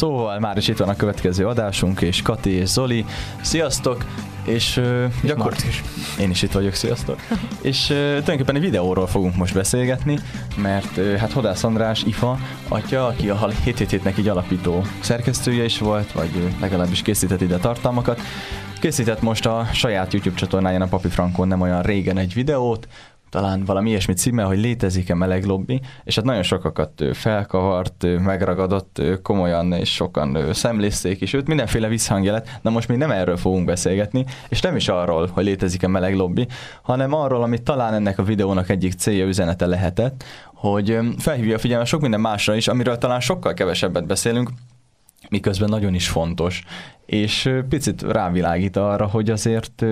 Szóval már is itt van a következő adásunk, és Kati és Zoli. Sziasztok! És, uh, gyakor... is. Én is itt vagyok, sziasztok. és uh, tulajdonképpen egy videóról fogunk most beszélgetni, mert uh, hát Hodász András, IFA atya, aki a 777-nek egy alapító szerkesztője is volt, vagy uh, legalábbis készített ide tartalmakat, készített most a saját YouTube csatornáján a Papi Frankon nem olyan régen egy videót, talán valami ilyesmi címe, hogy létezik-e meleg lobby, és hát nagyon sokakat felkavart, megragadott komolyan, és sokan szemlézték is őt, mindenféle visszhangja lett, de most még nem erről fogunk beszélgetni, és nem is arról, hogy létezik-e meleg lobby, hanem arról, amit talán ennek a videónak egyik célja, üzenete lehetett, hogy felhívja a figyelmet sok minden másra is, amiről talán sokkal kevesebbet beszélünk, miközben nagyon is fontos, és picit rávilágít arra, hogy azért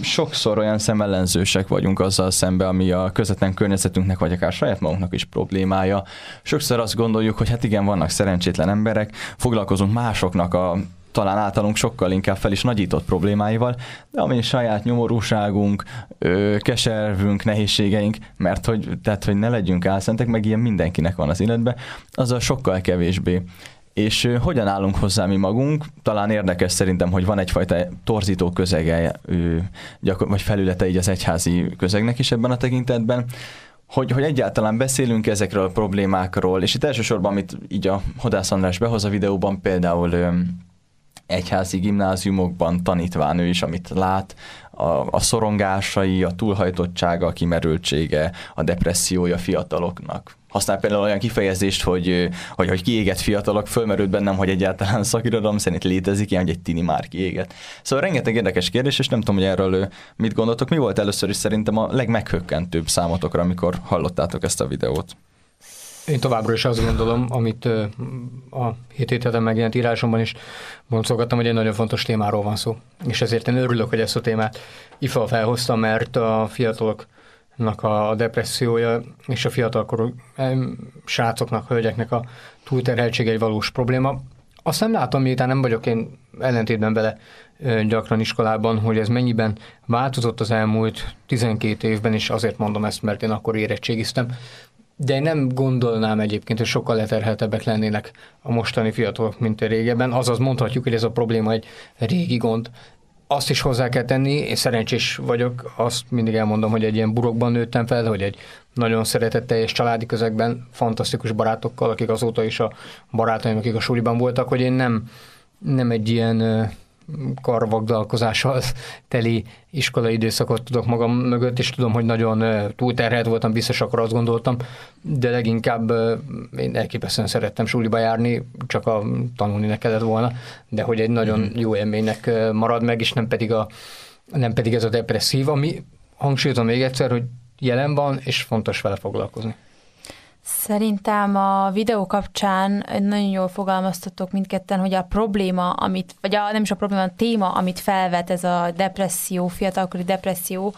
sokszor olyan szemellenzősek vagyunk azzal szembe, ami a közvetlen környezetünknek, vagy akár saját magunknak is problémája. Sokszor azt gondoljuk, hogy hát igen, vannak szerencsétlen emberek, foglalkozunk másoknak a talán általunk sokkal inkább fel is nagyított problémáival, de ami saját nyomorúságunk, keservünk, nehézségeink, mert hogy, tehát, hogy ne legyünk álszentek, meg ilyen mindenkinek van az életben, azzal sokkal kevésbé és hogyan állunk hozzá mi magunk? Talán érdekes szerintem, hogy van egyfajta torzító közege, vagy felülete így az egyházi közegnek is ebben a tekintetben, hogy, hogy egyáltalán beszélünk ezekről a problémákról, és itt elsősorban, amit így a Hodász András behoz a videóban, például egyházi gimnáziumokban tanítván ő is, amit lát, a, a szorongásai, a túlhajtottsága, a kimerültsége, a depressziója fiataloknak használ például olyan kifejezést, hogy, hogy, hogy kiégett fiatalok, fölmerült bennem, hogy egyáltalán szakirodalom szerint létezik ilyen, hogy egy tini már kiégett. Szóval rengeteg érdekes kérdés, és nem tudom, hogy erről mit gondoltok. Mi volt először is szerintem a legmeghökkentőbb számotokra, amikor hallottátok ezt a videót? Én továbbra is azt gondolom, amit a hét héten megjelent írásomban is boncolgattam, hogy egy nagyon fontos témáról van szó. És ezért én örülök, hogy ezt a témát IFA felhoztam, mert a fiatalok a depressziója és a fiatalkorú srácoknak, hölgyeknek a túlterheltsége egy valós probléma. Azt nem látom, miután nem vagyok én ellentétben vele gyakran iskolában, hogy ez mennyiben változott az elmúlt 12 évben, és azért mondom ezt, mert én akkor érettségiztem. De én nem gondolnám egyébként, hogy sokkal leterheltebbek lennének a mostani fiatalok, mint a régebben. Azaz mondhatjuk, hogy ez a probléma egy régi gond, azt is hozzá kell tenni, én szerencsés vagyok, azt mindig elmondom, hogy egy ilyen burokban nőttem fel, hogy egy nagyon szeretetteljes családi közegben, fantasztikus barátokkal, akik azóta is a barátaim, akik a suliban voltak, hogy én nem, nem egy ilyen karvagdalkozással teli iskolai időszakot tudok magam mögött, és tudom, hogy nagyon túlterhelt voltam, biztos akkor azt gondoltam, de leginkább én elképesztően szerettem suliba járni, csak a tanulni ne kellett volna, de hogy egy nagyon mm. jó élménynek marad meg, és nem pedig, a, nem pedig ez a depresszív, ami hangsúlyozom még egyszer, hogy jelen van, és fontos vele foglalkozni. Szerintem a videó kapcsán nagyon jól fogalmaztatok mindketten, hogy a probléma, amit, vagy a, nem is a probléma, a téma, amit felvet, ez a depresszió, fiatalkori depresszió,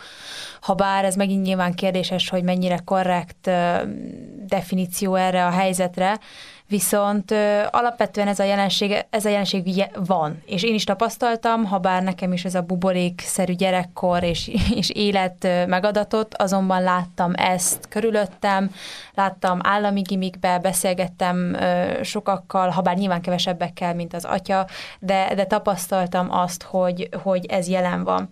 ha bár ez megint nyilván kérdéses, hogy mennyire korrekt definíció erre a helyzetre, viszont ö, alapvetően ez a jelenség, ez a jelenség van, és én is tapasztaltam, ha bár nekem is ez a buborékszerű gyerekkor és, és élet megadatott, azonban láttam ezt körülöttem, láttam állami gimikbe, beszélgettem ö, sokakkal, ha bár nyilván kevesebbekkel, mint az atya, de, de tapasztaltam azt, hogy, hogy ez jelen van.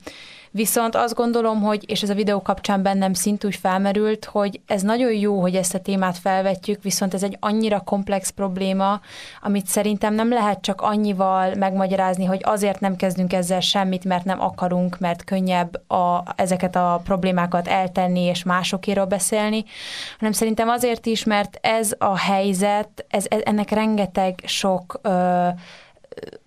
Viszont azt gondolom, hogy, és ez a videó kapcsán bennem szintúgy felmerült, hogy ez nagyon jó, hogy ezt a témát felvetjük, viszont ez egy annyira komplex probléma, amit szerintem nem lehet csak annyival megmagyarázni, hogy azért nem kezdünk ezzel semmit, mert nem akarunk, mert könnyebb a, ezeket a problémákat eltenni és másokéről beszélni, hanem szerintem azért is, mert ez a helyzet, ez, ennek rengeteg sok ö,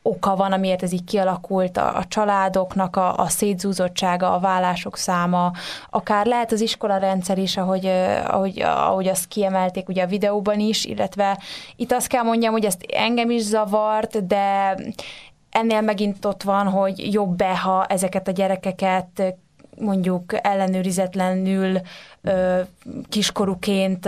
oka van, amiért ez így kialakult, a, a családoknak a, a szétzúzottsága, a vállások száma, akár lehet az iskolarendszer is, ahogy, ahogy, ahogy azt kiemelték ugye a videóban is, illetve itt azt kell mondjam, hogy ezt engem is zavart, de ennél megint ott van, hogy jobb-e, ha ezeket a gyerekeket mondjuk ellenőrizetlenül kiskorúként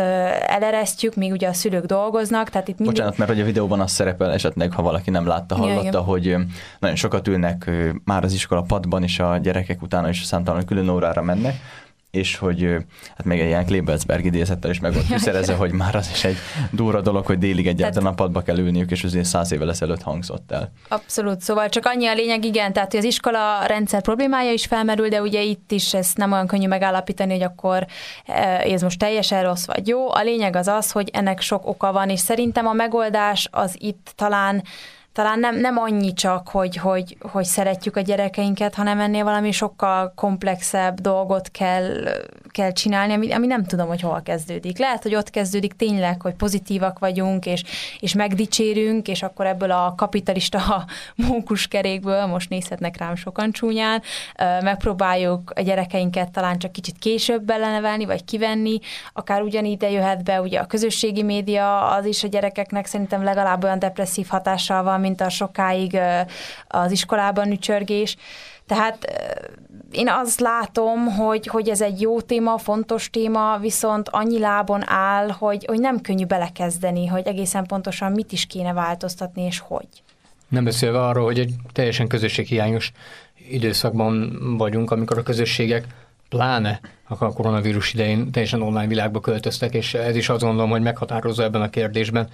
eleresztjük, míg ugye a szülők dolgoznak. Tehát itt mindig... Bocsánat, mert hogy a videóban az szerepel esetleg, ha valaki nem látta, hallotta, ja, hogy nagyon sokat ülnek már az iskola padban, és a gyerekek utána is számtalan külön órára mennek, és hogy hát még egy ilyen Klebelsberg idézettel is meg volt fűszerezve, hogy már az is egy durva dolog, hogy délig egyáltalán a padba kell ülniük, és azért száz évvel ezelőtt hangzott el. Abszolút, szóval csak annyi a lényeg, igen, tehát hogy az iskola rendszer problémája is felmerül, de ugye itt is ezt nem olyan könnyű megállapítani, hogy akkor ez most teljesen rossz vagy jó. A lényeg az az, hogy ennek sok oka van, és szerintem a megoldás az itt talán talán nem, nem annyi csak, hogy, hogy, hogy szeretjük a gyerekeinket, hanem ennél valami sokkal komplexebb dolgot kell, kell csinálni, ami, ami nem tudom, hogy hol kezdődik. Lehet, hogy ott kezdődik tényleg, hogy pozitívak vagyunk, és, és megdicsérünk, és akkor ebből a kapitalista mókuskerékből, most nézhetnek rám sokan csúnyán, megpróbáljuk a gyerekeinket talán csak kicsit később belenevelni, vagy kivenni, akár ugyanígy jöhet be ugye a közösségi média, az is a gyerekeknek szerintem legalább olyan depresszív hatással van, mint a sokáig az iskolában ücsörgés. Tehát én azt látom, hogy, hogy ez egy jó téma, fontos téma, viszont annyi lábon áll, hogy, hogy nem könnyű belekezdeni, hogy egészen pontosan mit is kéne változtatni, és hogy. Nem beszélve arról, hogy egy teljesen közösséghiányos időszakban vagyunk, amikor a közösségek pláne a koronavírus idején teljesen online világba költöztek, és ez is azt gondolom, hogy meghatározó ebben a kérdésben.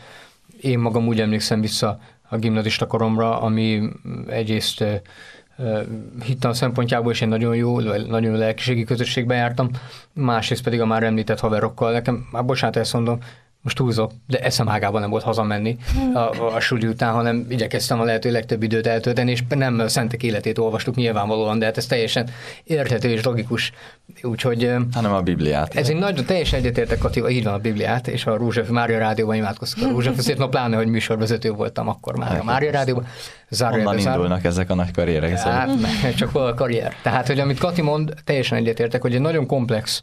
Én magam úgy emlékszem vissza a gimnazista koromra, ami egyrészt hittan szempontjából is én nagyon jó, nagyon lelkiségi közösségben jártam, másrészt pedig a már említett haverokkal, nekem, már bocsánat, ezt mondom, most túlzok, de eszem ágában nem volt hazamenni a, a, suli után, hanem igyekeztem a lehető legtöbb időt eltölteni, és nem a szentek életét olvastuk nyilvánvalóan, de hát ez teljesen érthető és logikus. Úgyhogy... Hanem a Bibliát. Ez egy nagy, teljesen egyetértek, Kati, így van a Bibliát, és a Rózsef Mária Rádióban imádkoztak a Rózsef, ezért ma pláne, hogy műsorvezető voltam akkor már a hát, Mária Rádióban. Zárja Honnan indulnak ezek a nagy karrierek? Hát, csak hol a karrier. Tehát, hogy amit Kati mond, teljesen egyetértek, hogy egy nagyon komplex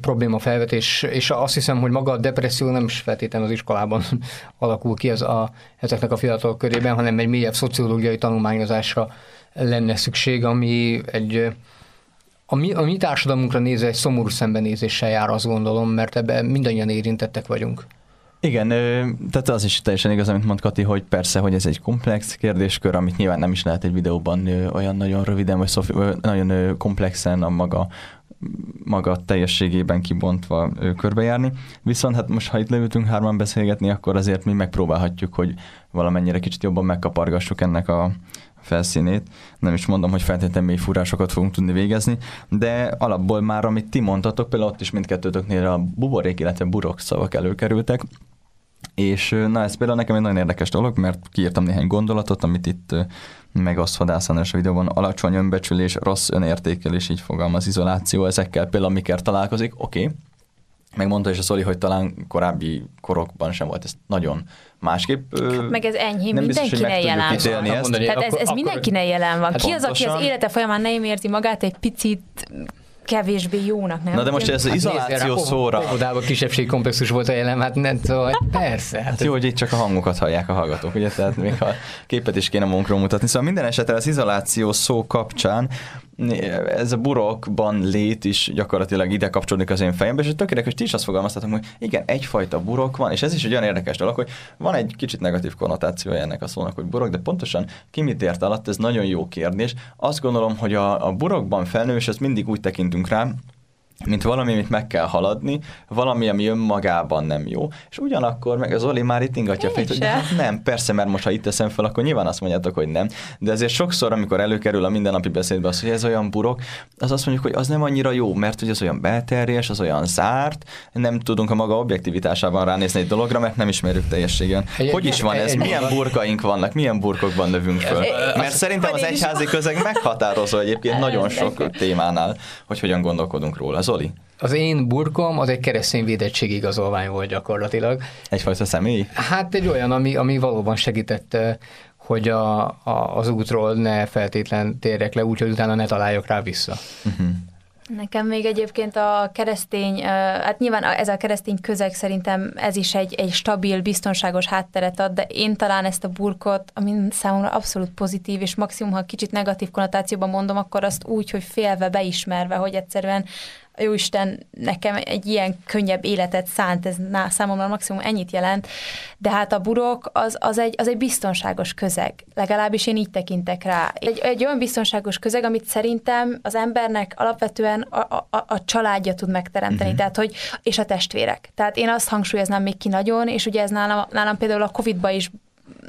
probléma felvetés, és azt hiszem, hogy maga a depresszió nem is feltétlenül az iskolában alakul ki ez a, ezeknek a fiatalok körében, hanem egy mélyebb szociológiai tanulmányozásra lenne szükség, ami egy a mi, a mi társadalmunkra nézve egy szomorú szembenézéssel jár, azt gondolom, mert ebben mindannyian érintettek vagyunk. Igen, tehát az is teljesen igaz, amit mond Kati, hogy persze, hogy ez egy komplex kérdéskör, amit nyilván nem is lehet egy videóban olyan nagyon röviden, vagy szofi, nagyon komplexen a maga maga teljességében kibontva körbejárni. Viszont hát most, ha itt leültünk hárman beszélgetni, akkor azért mi megpróbálhatjuk, hogy valamennyire kicsit jobban megkapargassuk ennek a felszínét. Nem is mondom, hogy feltétlenül mély fúrásokat fogunk tudni végezni, de alapból már, amit ti mondtatok, például ott is mindkettőtöknél a buborék, illetve burok szavak előkerültek, és na ez például nekem egy nagyon érdekes dolog, mert kiírtam néhány gondolatot, amit itt azt Vadász a videóban, alacsony önbecsülés, rossz önértékelés, így fogalmaz izoláció, ezekkel például mikor találkozik, oké, okay. Megmondta is a Szoli, hogy talán korábbi korokban sem volt ez nagyon másképp. Hát meg ez enyhé, mindenkinek jelen van. Ezt. Tehát ez, ez akkor, mindenkinek jelen van. Hát Ki az, aki az élete folyamán nem érzi magát egy picit kevésbé jónak, nem? Na de most ez az hát izoláció nézd, szóra... Óvodában kisebbség komplexus volt a jelen, hát nem tudom, persze. Hát, hát jó, hogy itt csak a hangokat hallják a hallgatók, ugye, tehát még a képet is kéne munkról mutatni. Szóval minden esetre az izoláció szó kapcsán ez a burokban lét is gyakorlatilag ide kapcsolódik az én fejembe, és tökéletes, ti is azt fogalmaztatok, hogy igen, egyfajta burok van, és ez is egy olyan érdekes dolog, hogy van egy kicsit negatív konnotációja ennek a szónak, hogy burok, de pontosan ki mit ért alatt, ez nagyon jó kérdés. Azt gondolom, hogy a, a burokban felnő, és ezt mindig úgy tekintünk rá, mint valami, amit meg kell haladni, valami, ami önmagában nem jó. És ugyanakkor meg az Oli már itt ingatja a fejét, hogy hát nem, persze, mert most ha itt teszem fel, akkor nyilván azt mondjátok, hogy nem. De ezért sokszor, amikor előkerül a mindennapi beszédbe az, hogy ez olyan burok, az azt mondjuk, hogy az nem annyira jó, mert hogy az olyan belterjes, az olyan zárt, nem tudunk a maga objektivitásában ránézni egy dologra, mert nem ismerjük teljességen. Hogy is van ez? Milyen burkaink vannak? Milyen burkokban növünk föl? Mert szerintem az egyházi közeg meghatározó egyébként nagyon sok témánál, hogy hogyan gondolkodunk róla. Zoli? Az én burkom az egy keresztény védettségi igazolvány volt gyakorlatilag. Egyfajta személy? Hát egy olyan, ami, ami valóban segítette, hogy a, a, az útról ne feltétlen térjek le, úgyhogy utána ne találjak rá vissza. Uh-huh. Nekem még egyébként a keresztény, hát nyilván ez a keresztény közeg szerintem ez is egy, egy stabil, biztonságos hátteret ad, de én talán ezt a burkot, ami számomra abszolút pozitív, és maximum, ha kicsit negatív konnotációban mondom, akkor azt úgy, hogy félve, beismerve, hogy egyszerűen a Jóisten nekem egy ilyen könnyebb életet szánt, ez számomra maximum ennyit jelent, de hát a burok az, az, egy, az egy biztonságos közeg. Legalábbis én így tekintek rá. Egy, egy olyan biztonságos közeg, amit szerintem az embernek alapvetően a, a, a családja tud megteremteni, uh-huh. tehát hogy, és a testvérek. Tehát én azt hangsúlyoznám még ki nagyon, és ugye ez nálam, nálam például a Covid-ba is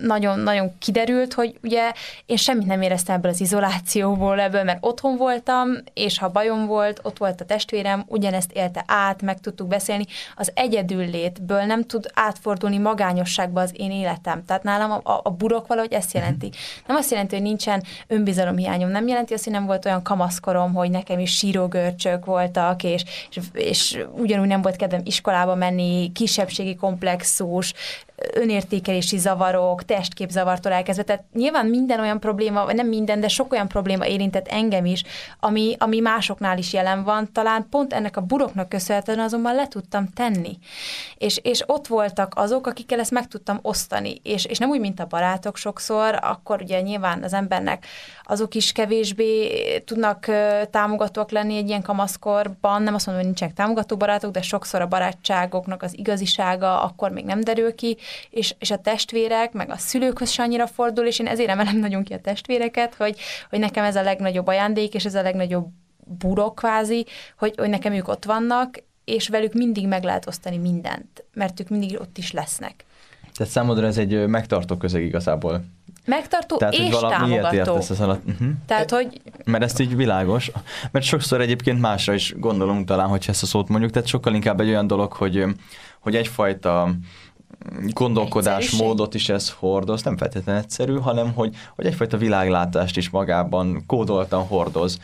nagyon-nagyon kiderült, hogy ugye én semmit nem éreztem ebből az izolációból, ebből, mert otthon voltam, és ha bajom volt, ott volt a testvérem, ugyanezt élte át, meg tudtuk beszélni. Az egyedül létből nem tud átfordulni magányosságba az én életem. Tehát nálam a, a, a burok valahogy ezt jelenti. Mhm. Nem azt jelenti, hogy nincsen önbizalomhiányom, nem jelenti azt, hogy nem volt olyan kamaszkorom, hogy nekem is sírógörcsök voltak, és, és, és ugyanúgy nem volt kedvem iskolába menni, kisebbségi komplexus, önértékelési zavarok, testképzavartól elkezdve. Tehát nyilván minden olyan probléma, vagy nem minden, de sok olyan probléma érintett engem is, ami, ami másoknál is jelen van. Talán pont ennek a buroknak köszönhetően azonban le tudtam tenni. És, és ott voltak azok, akikkel ezt meg tudtam osztani. És, és nem úgy, mint a barátok sokszor, akkor ugye nyilván az embernek azok is kevésbé tudnak támogatóak lenni egy ilyen kamaszkorban. Nem azt mondom, hogy nincsenek támogató barátok, de sokszor a barátságoknak az igazisága akkor még nem derül ki, és, és a testvérek, meg a szülőkhöz se annyira fordul, és én ezért emelem nagyon ki a testvéreket, hogy, hogy nekem ez a legnagyobb ajándék, és ez a legnagyobb burok kvázi, hogy, hogy nekem ők ott vannak, és velük mindig meg lehet osztani mindent, mert ők mindig ott is lesznek. Tehát számodra ez egy megtartó közeg igazából. Megtartó Tehát, és támogató. Alatt. Uh-huh. Tehát, hogy... Mert ezt így világos. Mert sokszor egyébként másra is gondolunk talán, hogyha ezt a szót mondjuk. Tehát sokkal inkább egy olyan dolog, hogy, hogy egyfajta gondolkodásmódot is ez hordoz, nem feltétlenül egyszerű, hanem hogy, hogy egyfajta világlátást is magában kódoltan hordoz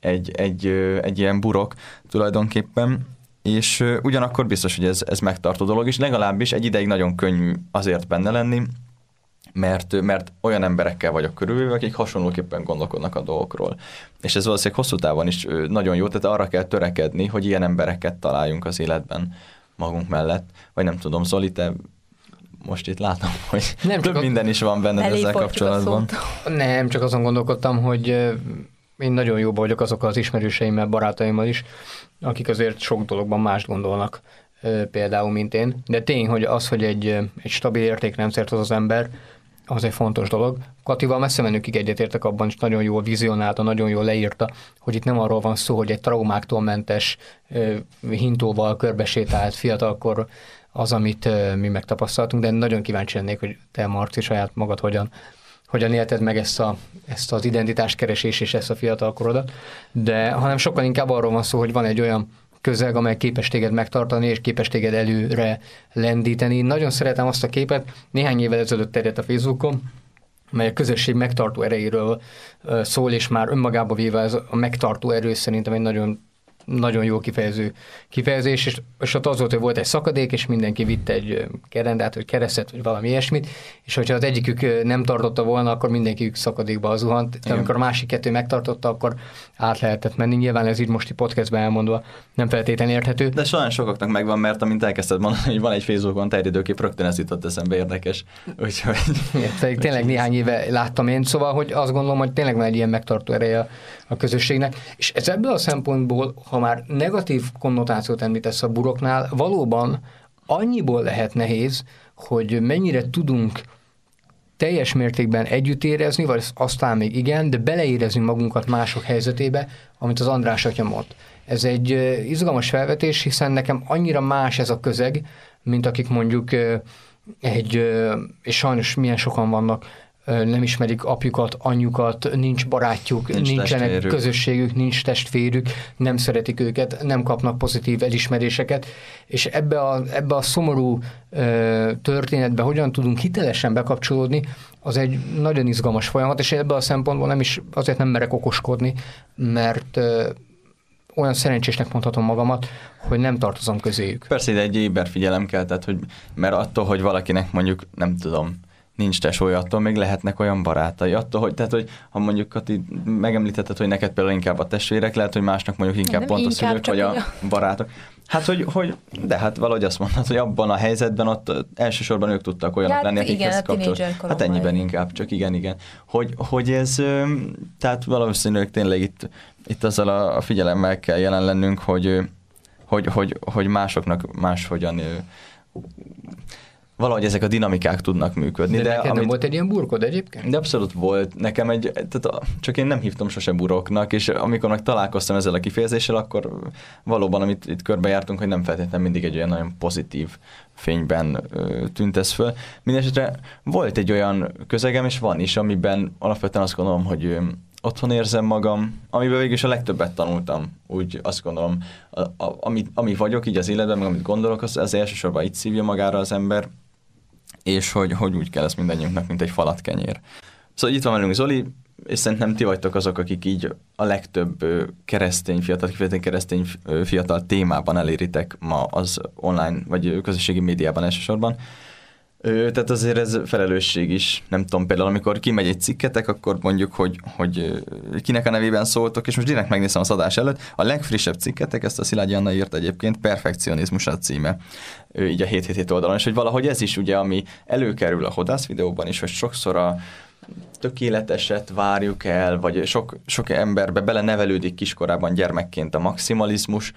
egy, egy, egy ilyen burok tulajdonképpen, és ugyanakkor biztos, hogy ez, ez megtartó dolog, és legalábbis egy ideig nagyon könnyű azért benne lenni, mert, mert olyan emberekkel vagyok körülvéve, akik hasonlóképpen gondolkodnak a dolgokról. És ez valószínűleg hosszú távon is nagyon jó, tehát arra kell törekedni, hogy ilyen embereket találjunk az életben magunk mellett. Vagy nem tudom, Zoli, te most itt látom, hogy nem több a... minden is van benne ezzel kapcsolatban. Nem, csak azon gondolkodtam, hogy én nagyon jóban vagyok azokkal az ismerőseimmel, barátaimmal is, akik azért sok dologban más gondolnak például, mint én. De tény, hogy az, hogy egy, egy stabil értékrendszert az az ember, az egy fontos dolog. Katival messze menőkig egyetértek abban, és nagyon jól vizionálta, nagyon jól leírta, hogy itt nem arról van szó, hogy egy traumáktól mentes hintóval körbesétált fiatalkor az, amit mi megtapasztaltunk, de nagyon kíváncsi lennék, hogy te, Marci, saját magad hogyan, hogyan élted meg ezt, a, ezt az identitáskeresés és ezt a fiatalkorodat, de hanem sokkal inkább arról van szó, hogy van egy olyan közeg, amely képes téged megtartani, és képes téged előre lendíteni. Nagyon szeretem azt a képet, néhány évvel ezelőtt terjedt a Facebookon, mely a közösség megtartó erejéről szól, és már önmagába véve ez a megtartó erő szerintem egy nagyon nagyon jó kifejező kifejezés, és, és ott az volt, hogy volt egy szakadék, és mindenki vitte egy kerendát, vagy keresztet, vagy valami ilyesmit, és hogyha az egyikük nem tartotta volna, akkor mindenkiük szakadékba zuhant, de amikor a másik kettő megtartotta, akkor át lehetett menni. Nyilván ez így most podcastben elmondva nem feltétlenül érthető. De sajnos sokaknak megvan, mert amint elkezdted mondani, hogy van egy Facebookon terjedőkép, rögtön ez jutott eszembe érdekes. Úgyhogy... Igen, tényleg néhány éve láttam én, szóval, hogy azt gondolom, hogy tényleg van egy ilyen megtartó ereje a, közösségnek, és ez ebből a szempontból, ha már negatív konnotációt említesz a buroknál, valóban annyiból lehet nehéz, hogy mennyire tudunk teljes mértékben együtt érezni, vagy aztán még igen, de beleérezni magunkat mások helyzetébe, amit az András atya mond. Ez egy izgalmas felvetés, hiszen nekem annyira más ez a közeg, mint akik mondjuk egy, és sajnos milyen sokan vannak, nem ismerik apjukat, anyukat, nincs barátjuk, nincs nincsenek testvérük. közösségük, nincs testvérük, nem szeretik őket, nem kapnak pozitív elismeréseket, és ebbe a, ebbe a szomorú ö, történetbe hogyan tudunk hitelesen bekapcsolódni, az egy nagyon izgalmas folyamat, és ebbe a szempontból nem is, azért nem merek okoskodni, mert ö, olyan szerencsésnek mondhatom magamat, hogy nem tartozom közéjük. Persze, de egy éber figyelem kell, tehát, hogy, mert attól, hogy valakinek mondjuk, nem tudom, nincs tesója, attól még lehetnek olyan barátai. Attól, hogy, tehát, hogy ha mondjuk Kati, megemlítetted, hogy neked például inkább a testvérek, lehet, hogy másnak mondjuk inkább Nem pont inkább a szülők, vagy a barátok. Hát, hogy, hogy, de hát valahogy azt mondhatod, hogy abban a helyzetben ott elsősorban ők tudtak olyanok Hát lenni, igen, akikhez a kapcsolat. Hát ennyiben igen. inkább, csak igen, igen. Hogy, hogy ez, tehát valószínűleg tényleg itt, itt azzal a, figyelemmel kell jelen lennünk, hogy, hogy, hogy, hogy másoknak máshogyan valahogy ezek a dinamikák tudnak működni. De, De, nem amit, volt egy ilyen burkod egyébként? de abszolút volt. Nekem egy, tehát a, csak én nem hívtam sose buroknak, és amikor meg találkoztam ezzel a kifejezéssel, akkor valóban, amit itt körbejártunk, hogy nem feltétlenül mindig egy olyan nagyon pozitív fényben ö, tűnt ez föl. Mindenesetre volt egy olyan közegem, és van is, amiben alapvetően azt gondolom, hogy ö, otthon érzem magam, amiben végül is a legtöbbet tanultam, úgy azt gondolom, a, a, ami, ami vagyok így az életben, meg amit gondolok, az, az elsősorban itt szívja magára az ember, és hogy, hogy úgy kell ez mindannyiunknak, mint egy falat kenyér. Szóval itt van velünk Zoli, és szerintem ti vagytok azok, akik így a legtöbb keresztény fiatal, kifejezetten keresztény fiatal témában eléritek ma az online, vagy közösségi médiában elsősorban. Ö, Tehát azért ez felelősség is. Nem tudom, például amikor kimegy egy cikketek, akkor mondjuk, hogy, hogy kinek a nevében szóltok, és most direkt megnézem az adás előtt. A legfrissebb cikketek, ezt a Szilágyi Anna írt egyébként, perfekcionizmus a címe, ö, így a 777 oldalon, és hogy valahogy ez is ugye, ami előkerül a hodász videóban is, hogy sokszor a tökéleteset várjuk el, vagy sok, sok emberbe belenevelődik kiskorában gyermekként a maximalizmus, ő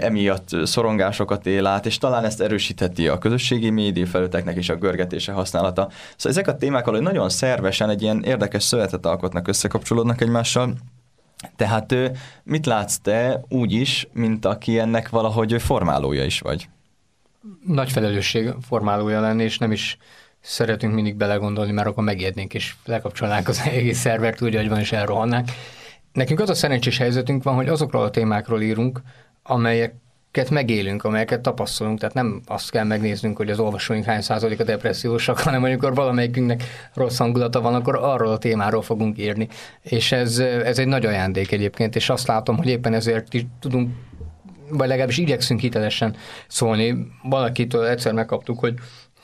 emiatt szorongásokat él át, és talán ezt erősítheti a közösségi média felületeknek is a görgetése használata. Szóval ezek a témák, ahogy nagyon szervesen egy ilyen érdekes szövetet alkotnak, összekapcsolódnak egymással, tehát mit látsz te úgy is, mint aki ennek valahogy formálója is vagy? Nagy felelősség formálója lenni, és nem is szeretünk mindig belegondolni, mert akkor megijednénk, és lekapcsolnánk az egész szervert úgy, hogy van, és elrohannánk. Nekünk az a szerencsés helyzetünk van, hogy azokról a témákról írunk, amelyeket megélünk, amelyeket tapasztalunk, tehát nem azt kell megnéznünk, hogy az olvasóink hány százaléka depressziósak, hanem amikor valamelyikünknek rossz hangulata van, akkor arról a témáról fogunk írni. És ez, ez egy nagy ajándék egyébként, és azt látom, hogy éppen ezért is tudunk vagy legalábbis igyekszünk hitelesen szólni. Valakitől egyszer megkaptuk, hogy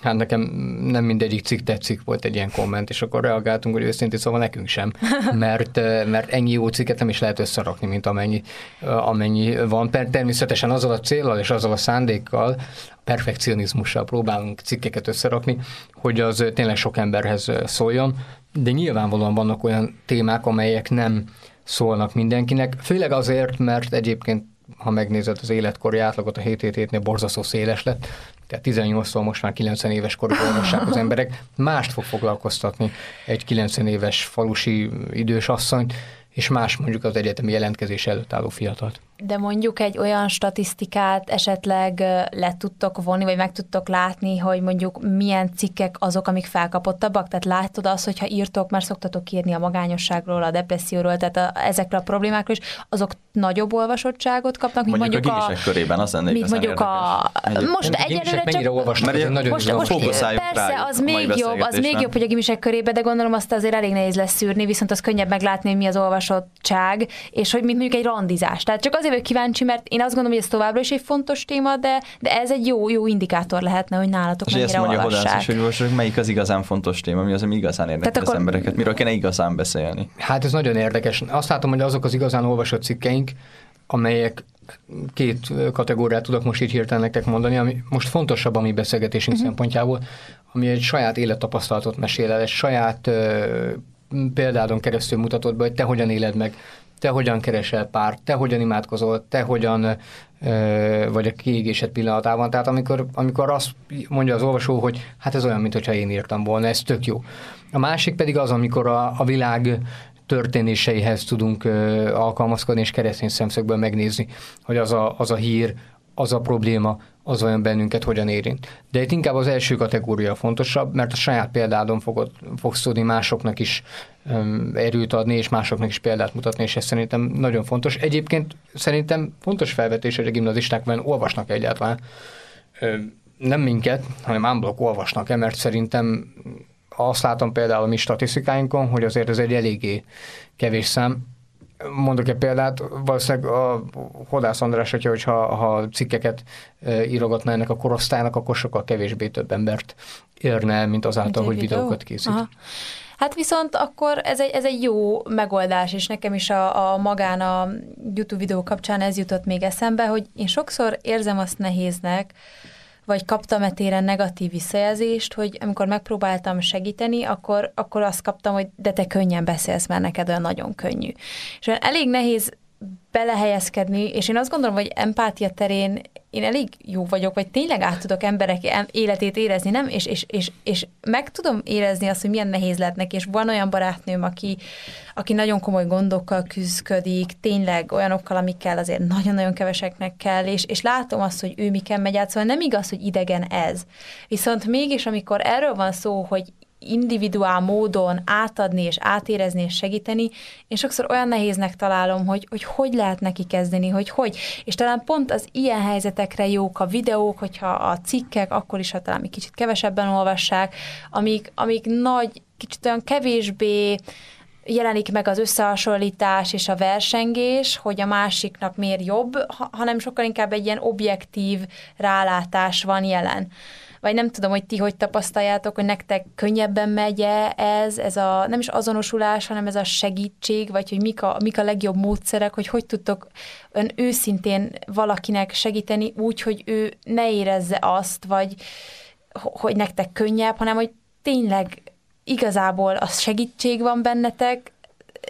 hát nekem nem mindegyik cikk tetszik, volt egy ilyen komment, és akkor reagáltunk, hogy őszintén szóval nekünk sem, mert, mert ennyi jó cikket nem is lehet összerakni, mint amennyi, amennyi van. Természetesen azzal a célral és azzal a szándékkal, perfekcionizmussal próbálunk cikkeket összerakni, hogy az tényleg sok emberhez szóljon, de nyilvánvalóan vannak olyan témák, amelyek nem szólnak mindenkinek, főleg azért, mert egyébként ha megnézed az életkori átlagot, a 7 hétnél borzasztó széles lett, tehát 18-tól most már 90 éves korig olvassák az emberek, mást fog foglalkoztatni egy 90 éves falusi idős asszonyt, és más mondjuk az egyetemi jelentkezés előtt álló fiatalt. De mondjuk egy olyan statisztikát esetleg le tudtok vonni, vagy meg tudtok látni, hogy mondjuk milyen cikkek azok, amik felkapottabbak? Tehát látod azt, hogyha írtok, mert szoktatok írni a magányosságról, a depresszióról, tehát a, ezekről a problémákról is, azok nagyobb olvasottságot kapnak, mint Mondjuk, mondjuk, a gimisek körében, az lenne mint mondjuk a... érdekes. Most A egyelőre mennyire csak... olvasnak, Mert nagyon Most, most persze, az a még jobb, az még jobb, hogy a gimisek körébe, de gondolom azt azért elég nehéz lesz szűrni, viszont az könnyebb meglátni, hogy mi az olvasottság, és hogy mint mondjuk egy randizás. Tehát csak azért vagyok kíváncsi, mert én azt gondolom, hogy ez továbbra is egy fontos téma, de, de ez egy jó, jó indikátor lehetne, hogy nálatok És ezt mennyire mondja a olvassák. is, hogy most melyik az igazán fontos téma, mi az, ami igazán érdekli Tehát az akkor- embereket, miről kéne igazán beszélni. Hát ez nagyon érdekes. Azt látom, hogy azok az igazán olvasott cikkeink, amelyek két kategóriát tudok most így hirtelen nektek mondani, ami most fontosabb a mi beszélgetésünk uh-huh. szempontjából, ami egy saját élettapasztalatot mesél el, egy saját ö, példádon keresztül mutatod be, hogy te hogyan éled meg, te hogyan keresel párt, te hogyan imádkozol, te hogyan ö, vagy a kiégésed pillanatában. Tehát amikor, amikor azt mondja az olvasó, hogy hát ez olyan, mintha én írtam volna, ez tök jó. A másik pedig az, amikor a, a világ történéseihez tudunk alkalmazkodni, és keresztény szemszögből megnézni, hogy az a, az a hír, az a probléma, az olyan bennünket hogyan érint. De itt inkább az első kategória fontosabb, mert a saját példádon fogod, fogsz tudni másoknak is erőt adni, és másoknak is példát mutatni, és ez szerintem nagyon fontos. Egyébként szerintem fontos felvetés, hogy a gimnazisták vajon olvasnak egyáltalán. Nem minket, hanem ámblok olvasnak-e, mert szerintem azt látom például a mi statisztikáinkon, hogy azért ez egy eléggé kevés szám. Mondok egy példát, valószínűleg a Hodász András, hogyha, hogyha ha cikkeket írogatna ennek a korosztálynak, akkor sokkal kevésbé több embert érne el, mint azáltal, Mint hogy videó? videókat készít. Aha. Hát viszont akkor ez egy, ez egy jó megoldás, és nekem is a, a magán a YouTube videó kapcsán ez jutott még eszembe, hogy én sokszor érzem azt nehéznek, vagy kaptam e negatív visszajelzést, hogy amikor megpróbáltam segíteni, akkor, akkor azt kaptam, hogy de te könnyen beszélsz, mert neked olyan nagyon könnyű. És olyan elég nehéz belehelyezkedni, és én azt gondolom, hogy empátia terén én elég jó vagyok, vagy tényleg át tudok emberek életét érezni, nem? És, és, és, és meg tudom érezni azt, hogy milyen nehéz lehet neki, és van olyan barátnőm, aki, aki nagyon komoly gondokkal küzdik, tényleg olyanokkal, amikkel azért nagyon-nagyon keveseknek kell, és, és látom azt, hogy ő miken megy át, szóval nem igaz, hogy idegen ez. Viszont mégis, amikor erről van szó, hogy individuál módon átadni és átérezni és segíteni, én sokszor olyan nehéznek találom, hogy hogy, hogy lehet neki kezdeni, hogy hogy. És talán pont az ilyen helyzetekre jók a videók, hogyha a cikkek, akkor is, ha talán még kicsit kevesebben olvassák, amik, amik nagy, kicsit olyan kevésbé jelenik meg az összehasonlítás és a versengés, hogy a másiknak miért jobb, hanem sokkal inkább egy ilyen objektív rálátás van jelen vagy nem tudom, hogy ti hogy tapasztaljátok, hogy nektek könnyebben megy ez, ez a nem is azonosulás, hanem ez a segítség, vagy hogy mik a, mik a legjobb módszerek, hogy hogy tudtok ön őszintén valakinek segíteni úgy, hogy ő ne érezze azt, vagy hogy nektek könnyebb, hanem hogy tényleg igazából az segítség van bennetek,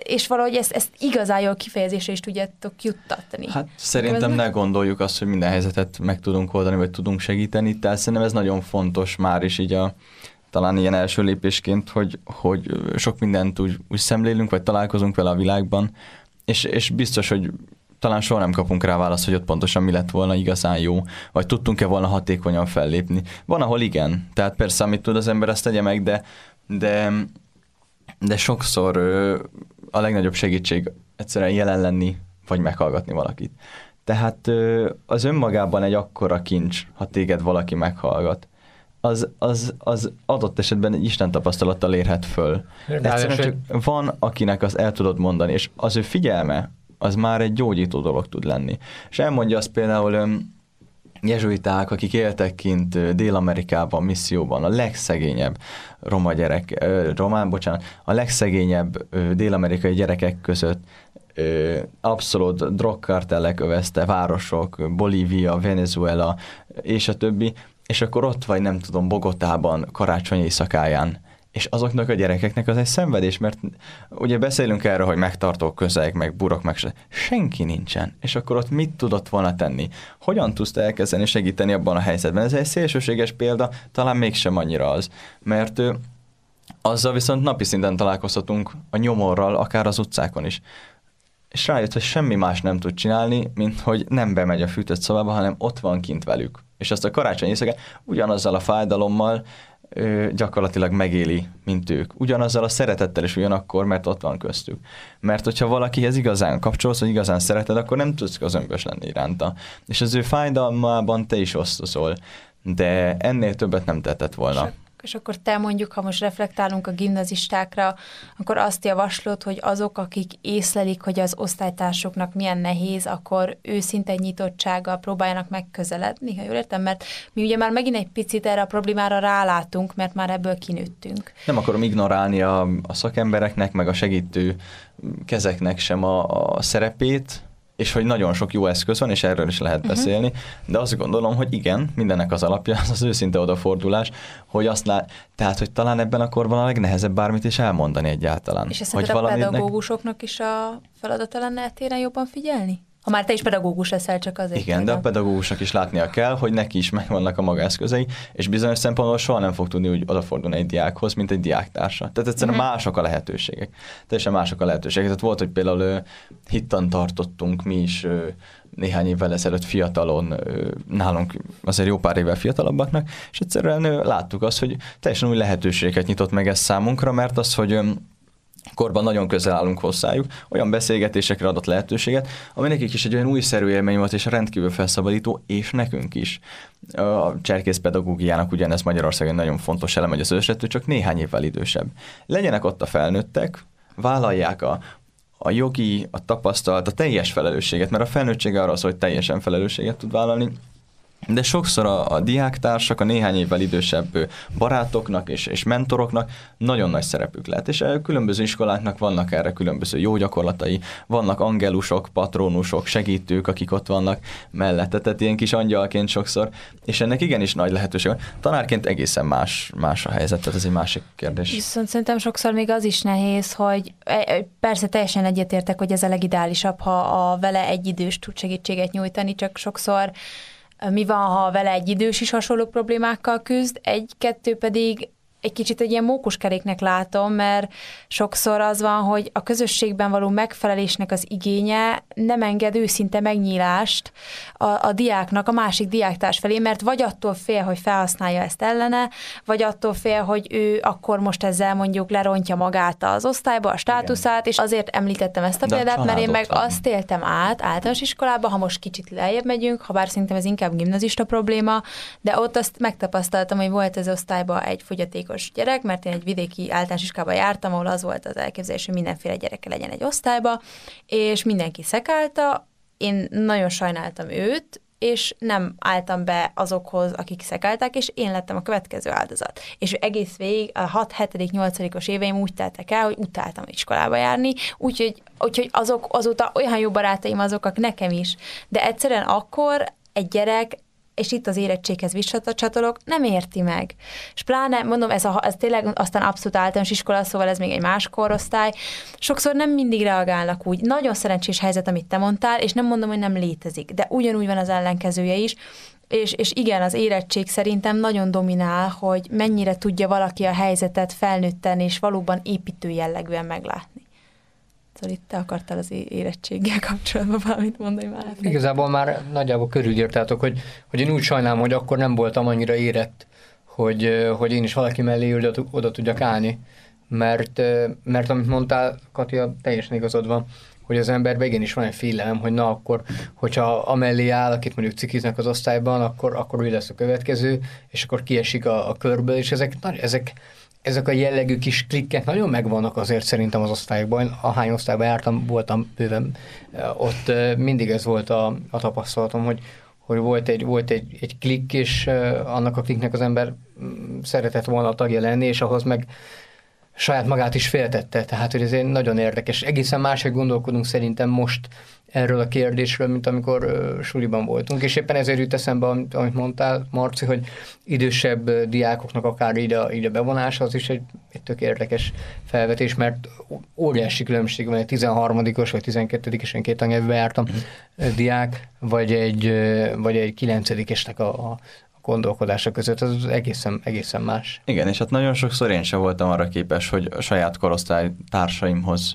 és valahogy ezt, ezt igazán jól kifejezésre is tudjátok juttatni. Hát szerintem ne gondoljuk azt, hogy minden helyzetet meg tudunk oldani, vagy tudunk segíteni, tehát szerintem ez nagyon fontos már is így a talán ilyen első lépésként, hogy, hogy sok mindent úgy, úgy szemlélünk, vagy találkozunk vele a világban, és, és biztos, hogy talán soha nem kapunk rá választ, hogy ott pontosan mi lett volna igazán jó, vagy tudtunk-e volna hatékonyan fellépni. Van, ahol igen, tehát persze, amit tud az ember, azt tegye meg, de, de, de sokszor a legnagyobb segítség egyszerűen jelen lenni, vagy meghallgatni valakit. Tehát az önmagában egy akkora kincs, ha téged valaki meghallgat. Az, az, az adott esetben egy Isten tapasztalattal érhet föl. Egyszerűen csak van, akinek az el tudod mondani, és az ő figyelme, az már egy gyógyító dolog tud lenni. És elmondja azt például jezsuiták, akik éltek kint Dél-Amerikában, misszióban, a legszegényebb roma gyerek, román, bocsánat, a legszegényebb dél-amerikai gyerekek között abszolút drogkartellek övezte városok, Bolívia, Venezuela, és a többi, és akkor ott vagy, nem tudom, Bogotában karácsony éjszakáján és azoknak a gyerekeknek az egy szenvedés, mert ugye beszélünk erről, hogy megtartó közeg, meg burok, meg se. Senki nincsen. És akkor ott mit tudott volna tenni? Hogyan tudsz elkezdeni segíteni abban a helyzetben? Ez egy szélsőséges példa, talán mégsem annyira az. Mert azzal viszont napi szinten találkozhatunk a nyomorral, akár az utcákon is. És rájött, hogy semmi más nem tud csinálni, mint hogy nem bemegy a fűtött szobába, hanem ott van kint velük. És azt a karácsony éjszaka ugyanazzal a fájdalommal, ő gyakorlatilag megéli, mint ők. Ugyanazzal a szeretettel is ugyanakkor, mert ott van köztük. Mert hogyha valakihez igazán kapcsolsz, vagy igazán szereted, akkor nem tudsz közömbös lenni iránta. És az ő fájdalmában te is osztozol. De ennél többet nem tettett volna és akkor te mondjuk, ha most reflektálunk a gimnazistákra, akkor azt javaslod, hogy azok, akik észlelik, hogy az osztálytársoknak milyen nehéz, akkor őszinte nyitottsággal próbáljanak megközeledni, ha jól értem, mert mi ugye már megint egy picit erre a problémára rálátunk, mert már ebből kinőttünk. Nem akarom ignorálni a, a szakembereknek, meg a segítő kezeknek sem a, a szerepét, és hogy nagyon sok jó eszköz van, és erről is lehet uh-huh. beszélni, de azt gondolom, hogy igen, mindennek az alapja az az őszinte odafordulás, hogy azt lát, tehát, hogy talán ebben a korban a legnehezebb bármit is elmondani egyáltalán. És ezt hogy a pedagógusoknak is a feladata lenne téren jobban figyelni? Ha már te is pedagógus leszel, csak azért. Igen, de a pedagógusnak is látnia kell, hogy neki is megvannak a maga eszközei, és bizonyos szempontból soha nem fog tudni úgy odafordulni egy diákhoz, mint egy diáktársa. Tehát egyszerűen uh-huh. mások a lehetőségek. Teljesen mások a lehetőségek. Tehát volt, hogy például hittan tartottunk mi is néhány évvel ezelőtt fiatalon, nálunk azért jó pár évvel fiatalabbaknak, és egyszerűen láttuk azt, hogy teljesen új lehetőségeket nyitott meg ez számunkra, mert az, hogy korban nagyon közel állunk hozzájuk, olyan beszélgetésekre adott lehetőséget, ami nekik is egy olyan újszerű élmény volt, és rendkívül felszabadító, és nekünk is. A cserkész pedagógiának ugyanez Magyarországon nagyon fontos elem, hogy az őslető csak néhány évvel idősebb. Legyenek ott a felnőttek, vállalják a, a jogi, a tapasztalat, a teljes felelősséget, mert a felnőttség arra az, hogy teljesen felelősséget tud vállalni, de sokszor a, a diáktársak, a néhány évvel idősebb barátoknak és, és mentoroknak nagyon nagy szerepük lehet, és különböző iskoláknak vannak erre különböző jó gyakorlatai, vannak angelusok, patronusok, segítők, akik ott vannak mellette, tehát ilyen kis angyalként sokszor, és ennek igenis nagy lehetőség van. Tanárként egészen más, más a helyzet, tehát ez egy másik kérdés. Viszont szerintem sokszor még az is nehéz, hogy e, persze teljesen egyetértek, hogy ez a legideálisabb, ha a vele egyidős tud segítséget nyújtani, csak sokszor mi van, ha vele egy idős is hasonló problémákkal küzd, egy-kettő pedig egy kicsit egy ilyen mókuskeréknek látom, mert sokszor az van, hogy a közösségben való megfelelésnek az igénye nem enged őszinte megnyílást a, a diáknak, a másik diáktárs felé, mert vagy attól fél, hogy felhasználja ezt ellene, vagy attól fél, hogy ő akkor most ezzel mondjuk lerontja magát az osztályba, a státuszát, Igen. és azért említettem ezt a példát, mert én meg van. azt éltem át általános iskolába, ha most kicsit lejjebb megyünk, ha bár szerintem ez inkább gimnazista probléma, de ott azt megtapasztaltam, hogy volt az osztályban egy fogyatékos játékos gyerek, mert én egy vidéki általános iskolába jártam, ahol az volt az elképzelés, hogy mindenféle gyereke legyen egy osztályba, és mindenki szekálta, én nagyon sajnáltam őt, és nem álltam be azokhoz, akik szekálták, és én lettem a következő áldozat. És egész végig a 6 7 8 éveim úgy teltek el, hogy utáltam iskolába járni, úgyhogy, úgyhogy azok azóta olyan jó barátaim azok, nekem is. De egyszerűen akkor egy gyerek és itt az érettséghez visszacsatolok, nem érti meg. És pláne, mondom, ez, a, ez tényleg aztán abszolút általános iskola, szóval ez még egy más korosztály. Sokszor nem mindig reagálnak úgy. Nagyon szerencsés helyzet, amit te mondtál, és nem mondom, hogy nem létezik, de ugyanúgy van az ellenkezője is, és, és igen, az érettség szerintem nagyon dominál, hogy mennyire tudja valaki a helyzetet felnőtten és valóban építő jellegűen meglátni. Szóval itt te akartál az érettséggel kapcsolatban valamit mondani már. Igazából már nagyjából körülírtátok, hogy, hogy én úgy sajnálom, hogy akkor nem voltam annyira érett, hogy, hogy én is valaki mellé oda, oda tudjak állni. Mert, mert amit mondtál, Katja, teljesen igazad van, hogy az emberben igenis van egy félelem, hogy na akkor, hogyha amellé áll, akit mondjuk cikiznek az osztályban, akkor, akkor ő lesz a következő, és akkor kiesik a, a körből, és ezek, ezek ezek a jellegű kis klikkek nagyon megvannak azért szerintem az osztályokban. Ahány osztályban jártam, voltam bőven, ott mindig ez volt a, a tapasztalatom, hogy, hogy volt egy, volt egy, egy klikk, és annak a klikknek az ember mm, szeretett volna a tagja lenni, és ahhoz meg saját magát is féltette. Tehát, hogy ez egy nagyon érdekes. Egészen máshogy gondolkodunk szerintem most erről a kérdésről, mint amikor uh, suliban voltunk, és éppen ezért jut eszembe, amit, amit mondtál, Marci, hogy idősebb diákoknak akár így a bevonása, az is egy, egy tök érdekes felvetés, mert óriási különbség van egy 13-os vagy 12-es, én két anyelvbe jártam uh, diák, vagy egy, vagy egy 9-esnek a, a gondolkodása között, az egészen, egészen más. Igen, és hát nagyon sokszor én sem voltam arra képes, hogy a saját korosztály társaimhoz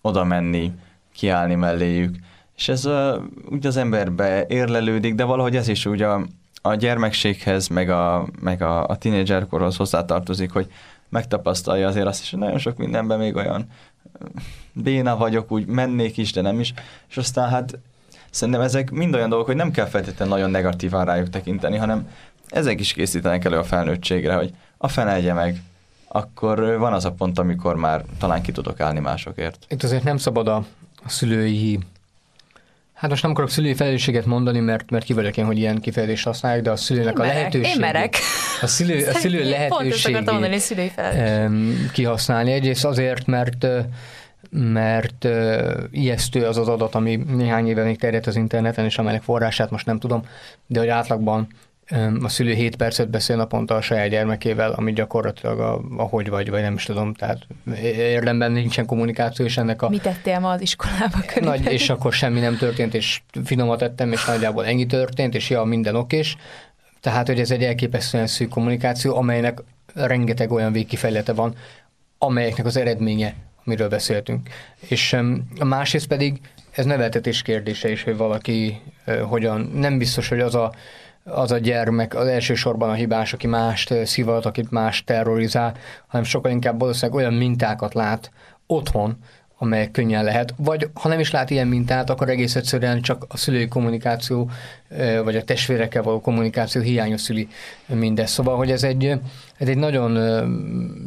oda menni, kiállni melléjük, és ez uh, úgy az emberbe érlelődik, de valahogy ez is úgy a, a gyermekséghez, meg a, meg a, a tínédzserkorhoz hozzátartozik, hogy megtapasztalja azért azt is, hogy nagyon sok mindenben még olyan béna vagyok, úgy mennék is, de nem is, és aztán hát szerintem ezek mind olyan dolgok, hogy nem kell feltétlenül nagyon negatívan rájuk tekinteni, hanem ezek is készítenek elő a felnőttségre, hogy a fenelje meg, akkor van az a pont, amikor már talán ki tudok állni másokért. Itt azért nem szabad a szülői Hát most nem akarok szülői felelősséget mondani, mert, mert ki vagyok én, hogy ilyen kifejezést használjuk, de a szülőnek én a lehetőségét. Én merek. A szülő, a szülő lehetőségét mondani, szülői kihasználni. Egyrészt azért, mert mert ijesztő az az adat, ami néhány éve még terjedt az interneten, és amelynek forrását most nem tudom, de hogy átlagban a szülő 7 percet beszél naponta a saját gyermekével, ami gyakorlatilag a, a hogy vagy, vagy nem is tudom, tehát érdemben nincsen kommunikáció, és ennek a... Mit tettél ma az iskolába Nagy, és akkor semmi nem történt, és finomat tettem, és nagyjából ennyi történt, és ja, minden okés. Tehát, hogy ez egy elképesztően szűk kommunikáció, amelynek rengeteg olyan végkifejlete van, amelyeknek az eredménye, amiről beszéltünk. És a másrészt pedig ez neveltetés kérdése is, hogy valaki hogyan, nem biztos, hogy az a az a gyermek az elsősorban a hibás, aki mást szivat, akit más terrorizál, hanem sokkal inkább valószínűleg olyan mintákat lát otthon, amelyek könnyen lehet. Vagy ha nem is lát ilyen mintát, akkor egész egyszerűen csak a szülői kommunikáció, vagy a testvérekkel való kommunikáció hiánya szüli mindezt. Szóval, hogy ez egy, ez egy nagyon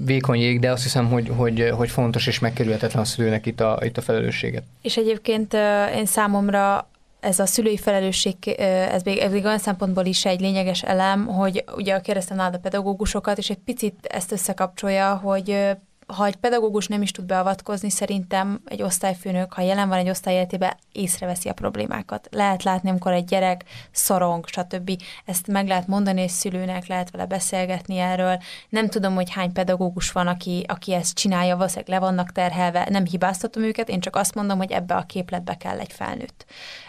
vékony jég, de azt hiszem, hogy, hogy, hogy fontos és megkerülhetetlen a szülőnek itt a, itt a felelősséget. És egyébként én számomra ez a szülői felelősség, ez még, ez még olyan szempontból is egy lényeges elem, hogy ugye kérdeztem nálad a pedagógusokat, és egy picit ezt összekapcsolja, hogy ha egy pedagógus nem is tud beavatkozni, szerintem egy osztályfőnök, ha jelen van egy osztály életében, észreveszi a problémákat. Lehet látni, amikor egy gyerek szorong, stb. Ezt meg lehet mondani egy szülőnek, lehet vele beszélgetni erről. Nem tudom, hogy hány pedagógus van, aki, aki ezt csinálja, valószínűleg le vannak terhelve, nem hibáztatom őket, én csak azt mondom, hogy ebbe a képletbe kell egy felnőtt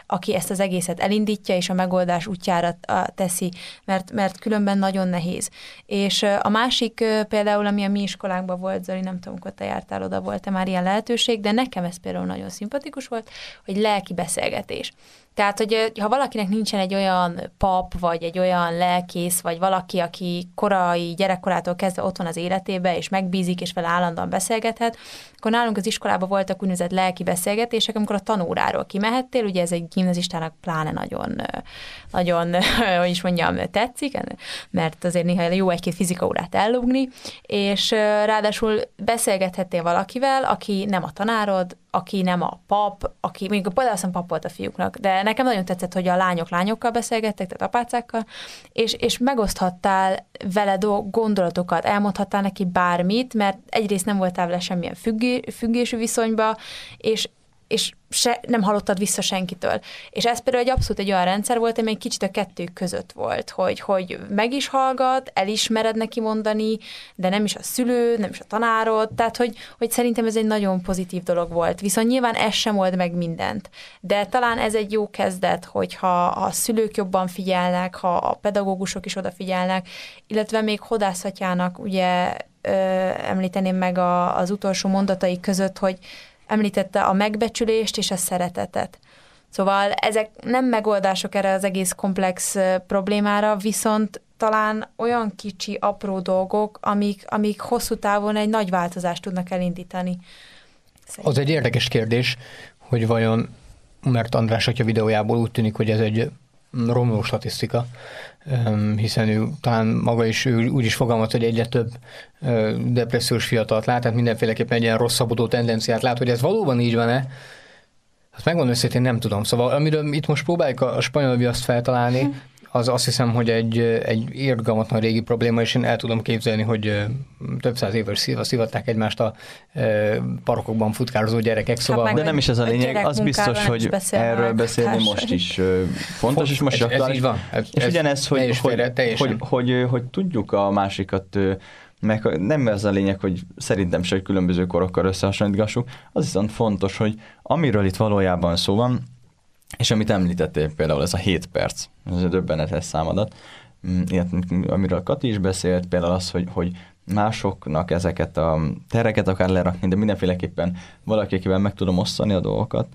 aki ezt az egészet elindítja, és a megoldás útjára teszi, mert, mert különben nagyon nehéz. És a másik például, ami a mi iskolánkban volt, Zoli, nem tudom, hogy te jártál oda, volt-e már ilyen lehetőség, de nekem ez például nagyon szimpatikus volt, hogy lelki beszélgetés. Tehát, hogy ha valakinek nincsen egy olyan pap, vagy egy olyan lelkész, vagy valaki, aki korai gyerekkorától kezdve ott van az életébe, és megbízik, és vele állandóan beszélgethet, akkor nálunk az iskolában voltak úgynevezett lelki beszélgetések, amikor a tanóráról kimehettél, ugye ez egy gimnazistának pláne nagyon, nagyon, hogy is mondjam, tetszik, mert azért néha jó egy-két fizika órát ellugni, és ráadásul beszélgethettél valakivel, aki nem a tanárod, aki nem a pap, aki mondjuk például azt pap volt a fiúknak, de nekem nagyon tetszett, hogy a lányok lányokkal beszélgettek, tehát apácákkal, és, és megoszthattál vele gondolatokat, elmondhattál neki bármit, mert egyrészt nem voltál vele semmilyen függé, függésű viszonyba, és, és se, nem hallottad vissza senkitől. És ez például egy abszolút egy olyan rendszer volt, ami egy kicsit a kettő között volt, hogy, hogy meg is hallgat, elismered neki mondani, de nem is a szülő, nem is a tanárod, tehát hogy, hogy szerintem ez egy nagyon pozitív dolog volt. Viszont nyilván ez sem old meg mindent. De talán ez egy jó kezdet, hogyha ha a szülők jobban figyelnek, ha a pedagógusok is odafigyelnek, illetve még hodászatjának ugye ö, említeném meg a, az utolsó mondatai között, hogy említette a megbecsülést és a szeretetet. Szóval ezek nem megoldások erre az egész komplex problémára, viszont talán olyan kicsi, apró dolgok, amik, amik hosszú távon egy nagy változást tudnak elindítani. Szerintem. Az egy érdekes kérdés, hogy vajon, mert András atya videójából úgy tűnik, hogy ez egy romló statisztika, hiszen ő talán maga is ő úgy is fogalmaz, hogy egyre több depressziós fiatalt lát, tehát mindenféleképpen egy ilyen rosszabbodó tendenciát lát, hogy ez valóban így van-e, azt megmondom őszintén nem tudom. Szóval amiről itt most próbáljuk a spanyol viaszt feltalálni, hm az azt hiszem, hogy egy, egy érgamatlan régi probléma, és én el tudom képzelni, hogy több száz éves szivatták egymást a parkokban futkározó gyerekek. Szóval, hát de nem is ez a lényeg, az biztos, hogy erről beszélni most is fontos, és most ez így van. Ez, és ugyanez, hogy, hogy, hogy, hogy, hogy, hogy tudjuk a másikat meg nem ez a lényeg, hogy szerintem se, hogy különböző korokkal összehasonlítgassuk, az viszont fontos, hogy amiről itt valójában szó van, és amit említettél például ez a 7 perc, ez a döbbenetes számadat, mm, ilyet, amiről Kati is beszélt, például az, hogy, hogy másoknak ezeket a tereket akár lerakni, de mindenféleképpen valaki, akivel meg tudom osztani a dolgokat.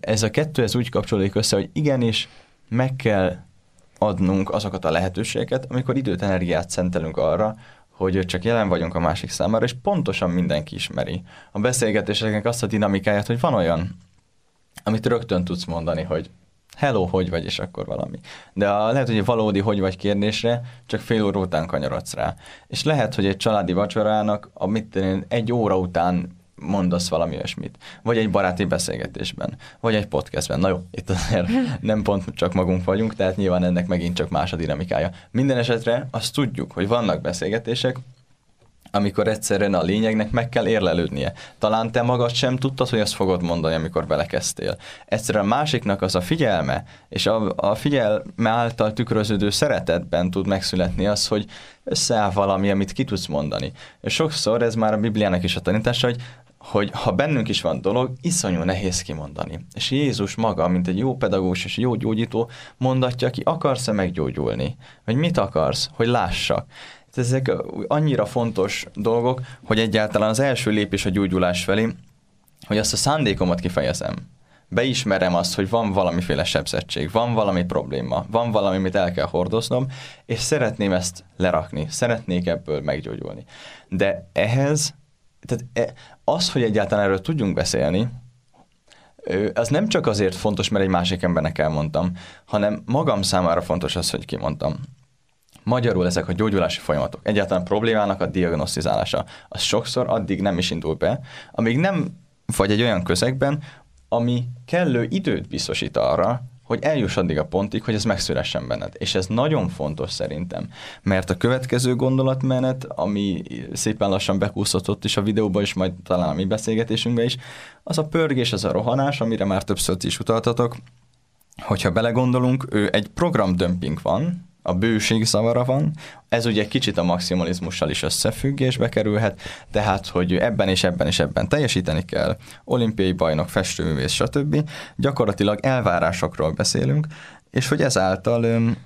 Ez a kettő, ez úgy kapcsolódik össze, hogy igenis meg kell adnunk azokat a lehetőségeket, amikor időt, energiát szentelünk arra, hogy csak jelen vagyunk a másik számára, és pontosan mindenki ismeri. A beszélgetéseknek azt a dinamikáját, hogy van olyan amit rögtön tudsz mondani, hogy hello, hogy vagy, és akkor valami. De a, lehet, hogy egy valódi hogy vagy kérdésre csak fél óra után kanyarodsz rá. És lehet, hogy egy családi vacsorának a mit én, egy óra után mondasz valami olyasmit. Vagy egy baráti beszélgetésben, vagy egy podcastben. Na jó, itt azért nem pont csak magunk vagyunk, tehát nyilván ennek megint csak más a dinamikája. Minden esetre azt tudjuk, hogy vannak beszélgetések, amikor egyszerűen a lényegnek meg kell érlelődnie. Talán te magad sem tudtad, hogy azt fogod mondani, amikor belekezdtél. Egyszerűen a másiknak az a figyelme, és a, a figyelme által tükröződő szeretetben tud megszületni az, hogy összeáll valami, amit ki tudsz mondani. És sokszor ez már a Bibliának is a tanítása, hogy hogy ha bennünk is van dolog, iszonyú nehéz kimondani. És Jézus maga, mint egy jó pedagógus és jó gyógyító, mondatja ki, akarsz-e meggyógyulni? Vagy mit akarsz? Hogy lássak ezek annyira fontos dolgok, hogy egyáltalán az első lépés a gyógyulás felé, hogy azt a szándékomat kifejezem. Beismerem azt, hogy van valamiféle sebzettség, van valami probléma, van valami, amit el kell hordoznom, és szeretném ezt lerakni, szeretnék ebből meggyógyulni. De ehhez, tehát e, az, hogy egyáltalán erről tudjunk beszélni, az nem csak azért fontos, mert egy másik embernek elmondtam, hanem magam számára fontos az, hogy kimondtam. Magyarul ezek a gyógyulási folyamatok, egyáltalán problémának a diagnosztizálása, az sokszor addig nem is indul be, amíg nem vagy egy olyan közegben, ami kellő időt biztosít arra, hogy eljuss addig a pontig, hogy ez megszülessen benned. És ez nagyon fontos szerintem, mert a következő gondolatmenet, ami szépen lassan bekúszott is a videóba, és majd talán a mi beszélgetésünkbe is, az a pörgés, az a rohanás, amire már többször is utaltatok, hogyha belegondolunk, ő egy programdömping van, a bőség szavara van, ez ugye kicsit a maximalizmussal is összefüggésbe kerülhet, tehát, hogy ebben és ebben és ebben teljesíteni kell, olimpiai bajnok, festőművész, stb. Gyakorlatilag elvárásokról beszélünk, és hogy ezáltal öm,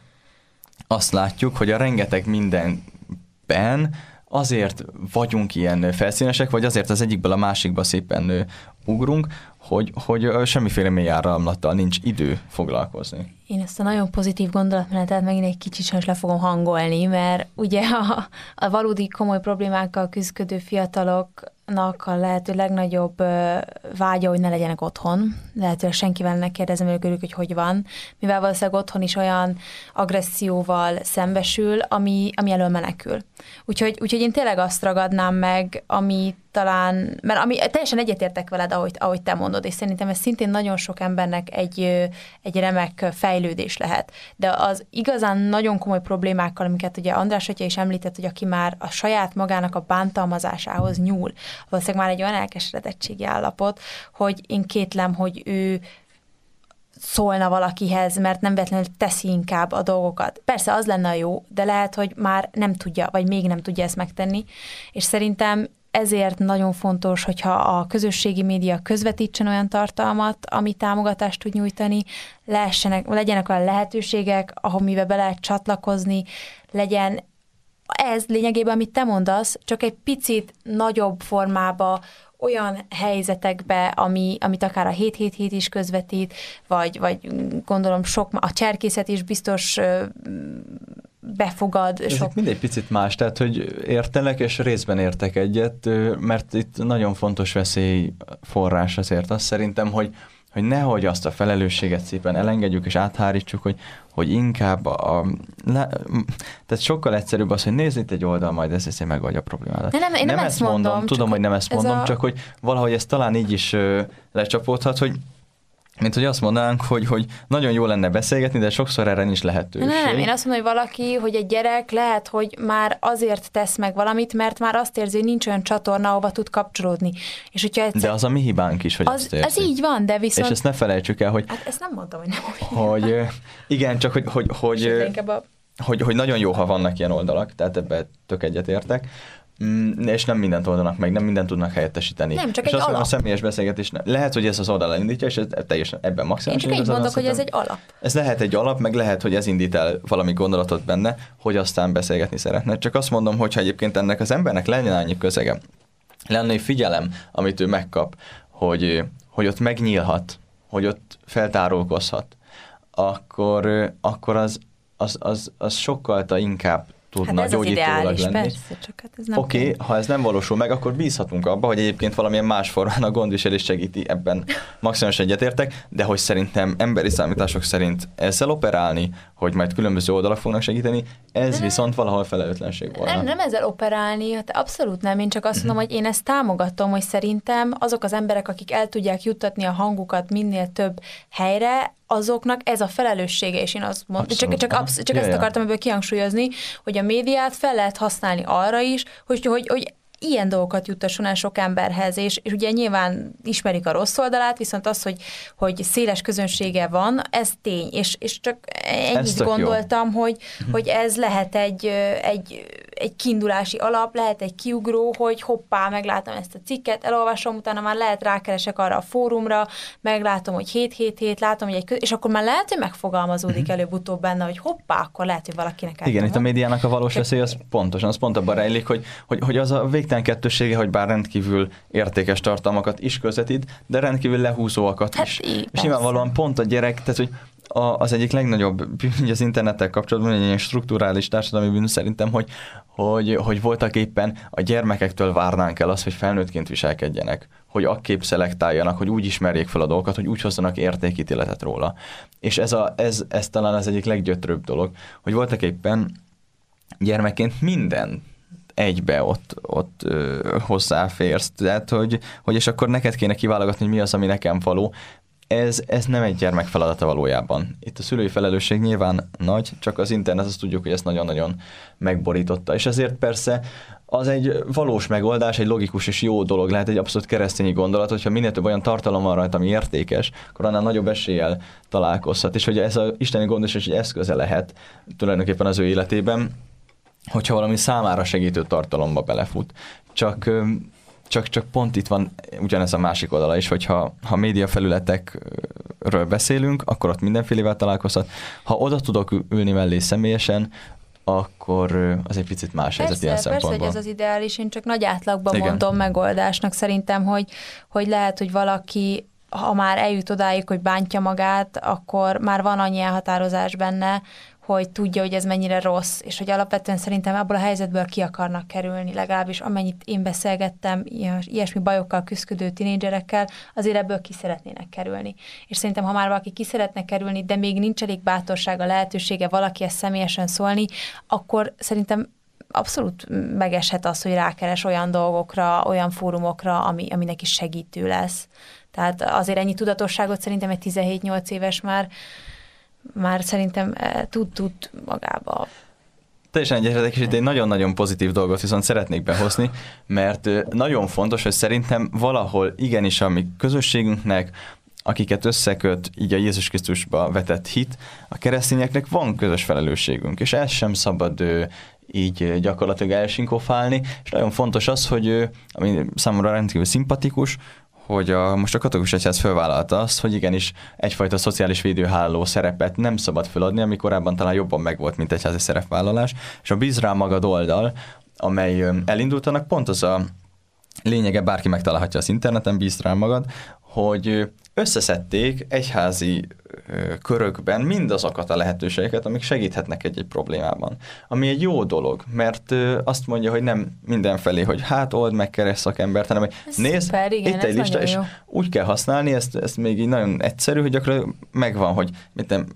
azt látjuk, hogy a rengeteg mindenben azért vagyunk ilyen felszínesek, vagy azért az egyikből a másikba szépen ugrunk, hogy, hogy semmiféle mély áramlattal nincs idő foglalkozni. Én ezt a nagyon pozitív gondolatmenetet megint egy kicsit sajnos le fogom hangolni, mert ugye a, a valódi komoly problémákkal küzdködő fiatalok a lehető legnagyobb vágya, hogy ne legyenek otthon. Lehetőleg senkivel ne kérdezem ők, hogy hogy van, mivel valószínűleg otthon is olyan agresszióval szembesül, ami, ami elől menekül. Úgyhogy, úgyhogy én tényleg azt ragadnám meg, ami talán, mert ami, teljesen egyetértek veled, ahogy, ahogy te mondod, és szerintem ez szintén nagyon sok embernek egy, egy remek fejlődés lehet. De az igazán nagyon komoly problémákkal, amiket ugye András atya is említett, hogy aki már a saját magának a bántalmazásához nyúl, valószínűleg már egy olyan elkeseredettségi állapot, hogy én kétlem, hogy ő szólna valakihez, mert nem vetlenül teszi inkább a dolgokat. Persze az lenne a jó, de lehet, hogy már nem tudja, vagy még nem tudja ezt megtenni, és szerintem ezért nagyon fontos, hogyha a közösségi média közvetítsen olyan tartalmat, ami támogatást tud nyújtani, lehessenek, legyenek olyan lehetőségek, ahol mivel be lehet csatlakozni, legyen ez lényegében, amit te mondasz, csak egy picit nagyobb formába, olyan helyzetekbe, ami, amit akár a 777 is közvetít, vagy, vagy gondolom sok, a cserkészet is biztos befogad. Ezek sok... mindegy picit más, tehát hogy értelek, és részben értek egyet, mert itt nagyon fontos veszély forrás azért azt szerintem, hogy hogy nehogy azt a felelősséget szépen elengedjük és áthárítsuk, hogy, hogy inkább a, a le, tehát sokkal egyszerűbb az, hogy nézd itt egy oldal, majd ez ezt megoldja a problémádat. De nem, én nem, nem ezt mondom, mondom tudom, hogy nem ezt mondom, a... csak hogy valahogy ez talán így is ö, lecsapódhat, hogy mint hogy azt mondanánk, hogy, hogy nagyon jó lenne beszélgetni, de sokszor erre nincs lehetőség. Nem, nem, én azt mondom, hogy valaki, hogy egy gyerek lehet, hogy már azért tesz meg valamit, mert már azt érzi, hogy nincs olyan csatorna, ahova tud kapcsolódni. És hogyha egyszer... De az a mi hibánk is, hogy az, azt érzi. Ez így van, de viszont... És ezt ne felejtsük el, hogy... Hát ezt nem mondtam, hogy nem Hogy, igen, csak hogy, hogy, hogy, hogy, hogy nagyon jó, ha vannak ilyen oldalak, tehát ebbe tök egyetértek, Mm, és nem mindent oldanak meg, nem mindent tudnak helyettesíteni. Nem, csak és egy azt alap. a személyes beszélgetés, lehet, hogy ez az oldal elindítja, és ez teljesen ebben maximális. Én csak így mondok, hogy ez egy alap. Ez lehet egy alap, meg lehet, hogy ez indít el valami gondolatot benne, hogy aztán beszélgetni szeretne. Csak azt mondom, hogy egyébként ennek az embernek lenne annyi közege, lenne egy figyelem, amit ő megkap, hogy, hogy ott megnyílhat, hogy ott feltárulkozhat, akkor, akkor az, az, az, az sokkal inkább tudna hát gyógyítólag lenni. Persze, csak hát ez nem Oké, okay, ha ez nem valósul meg, akkor bízhatunk abba, hogy egyébként valamilyen más formán a gondviselés segíti, ebben maximális egyetértek, de hogy szerintem emberi számítások szerint ezzel operálni, hogy majd különböző oldalak fognak segíteni, ez viszont valahol felelőtlenség volna. Nem, nem ezzel operálni, hát abszolút nem. Én csak azt mondom, hogy én ezt támogatom, hogy szerintem azok az emberek, akik el tudják juttatni a hangukat minél több helyre, azoknak ez a felelőssége, és én azt mondom, csak, csak, absz- csak ja, ezt akartam ebből kihangsúlyozni, hogy a médiát fel lehet használni arra is, hogy, hogy, hogy ilyen dolgokat juttasson el sok emberhez, és, és ugye nyilván ismerik a rossz oldalát, viszont az, hogy, hogy széles közönsége van, ez tény, és, és csak ennyit gondoltam, jó. hogy, hogy ez lehet egy, egy egy kiindulási alap, lehet egy kiugró, hogy hoppá, meglátom ezt a cikket, elolvasom, utána már lehet rákeresek arra a fórumra, meglátom, hogy 7-7-7, látom, hogy egy köz... és akkor már lehet, hogy megfogalmazódik uh-huh. előbb-utóbb benne, hogy hoppá, akkor lehet, hogy valakinek Igen, itt a médiának a valós veszély az pontosan, az pont abban rejlik, hogy, hogy, hogy az a végtelen kettősége, hogy bár rendkívül értékes tartalmakat is közvetít, de rendkívül lehúzóakat hát is. Így, és nyilvánvalóan pont a gyerek, tehát hogy a, az egyik legnagyobb bűn az internettel kapcsolatban, egy ilyen strukturális társadalmi bűn szerintem, hogy, hogy, hogy voltak éppen a gyermekektől várnánk el azt, hogy felnőttként viselkedjenek, hogy akképp szelektáljanak, hogy úgy ismerjék fel a dolgokat, hogy úgy hozzanak értékítéletet róla. És ez, a, ez, ez talán az egyik leggyötrőbb dolog, hogy voltak éppen gyermekként minden egybe ott, ott ö, hozzáférsz. Tehát, hogy, hogy és akkor neked kéne kiválogatni, hogy mi az, ami nekem való. Ez, ez nem egy gyermek feladata valójában. Itt a szülői felelősség nyilván nagy, csak az internet azt tudjuk, hogy ezt nagyon-nagyon megborította. És ezért persze az egy valós megoldás, egy logikus és jó dolog lehet, egy abszolút keresztényi gondolat, hogyha minél több olyan tartalom van rajta, ami értékes, akkor annál nagyobb eséllyel találkozhat, és hogy ez az isteni gondosás egy eszköze lehet tulajdonképpen az ő életében, hogyha valami számára segítő tartalomba belefut. Csak csak, csak pont itt van ugyanez a másik oldala is, hogyha ha média felületekről beszélünk, akkor ott mindenfélevel találkozhat. Ha oda tudok ülni mellé személyesen, akkor az egy picit más helyzet ilyen persze, szempontból. hogy ez az ideális, én csak nagy átlagban Igen. mondom megoldásnak szerintem, hogy, hogy lehet, hogy valaki ha már eljut odáig, hogy bántja magát, akkor már van annyi elhatározás benne, hogy tudja, hogy ez mennyire rossz, és hogy alapvetően szerintem abból a helyzetből ki akarnak kerülni, legalábbis amennyit én beszélgettem ilyesmi bajokkal küzdő tinédzserekkel, azért ebből ki szeretnének kerülni. És szerintem, ha már valaki ki szeretne kerülni, de még nincs elég bátorsága, lehetősége valaki ezt személyesen szólni, akkor szerintem abszolút megeshet az, hogy rákeres olyan dolgokra, olyan fórumokra, ami, ami neki segítő lesz. Tehát azért ennyi tudatosságot szerintem egy 17-8 éves már már szerintem eh, tud, tud magába. Teljesen egyetértek, és itt egy nagyon-nagyon pozitív dolgot viszont szeretnék behozni, mert nagyon fontos, hogy szerintem valahol igenis a mi közösségünknek, akiket összeköt így a Jézus Krisztusba vetett hit, a keresztényeknek van közös felelősségünk, és ez sem szabad így gyakorlatilag elsinkofálni, és nagyon fontos az, hogy ami számomra rendkívül szimpatikus, hogy a, most a katolikus egyház fölvállalta azt, hogy igenis egyfajta szociális védőháló szerepet nem szabad föladni, ami korábban talán jobban megvolt, mint egyházi szerepvállalás, és a Bíz magad oldal, amely elindultanak, pont az a lényege, bárki megtalálhatja az interneten, bíz rá magad, hogy összeszedték egyházi körökben mindazokat a lehetőségeket, amik segíthetnek egy-egy problémában. Ami egy jó dolog, mert azt mondja, hogy nem mindenfelé, hogy hát old meg keres szakembert, hanem hogy ez nézd, szuper, igen, itt egy lista, és jó. úgy kell használni, ezt, ezt még így nagyon egyszerű, hogy akkor megvan, hogy mit nem,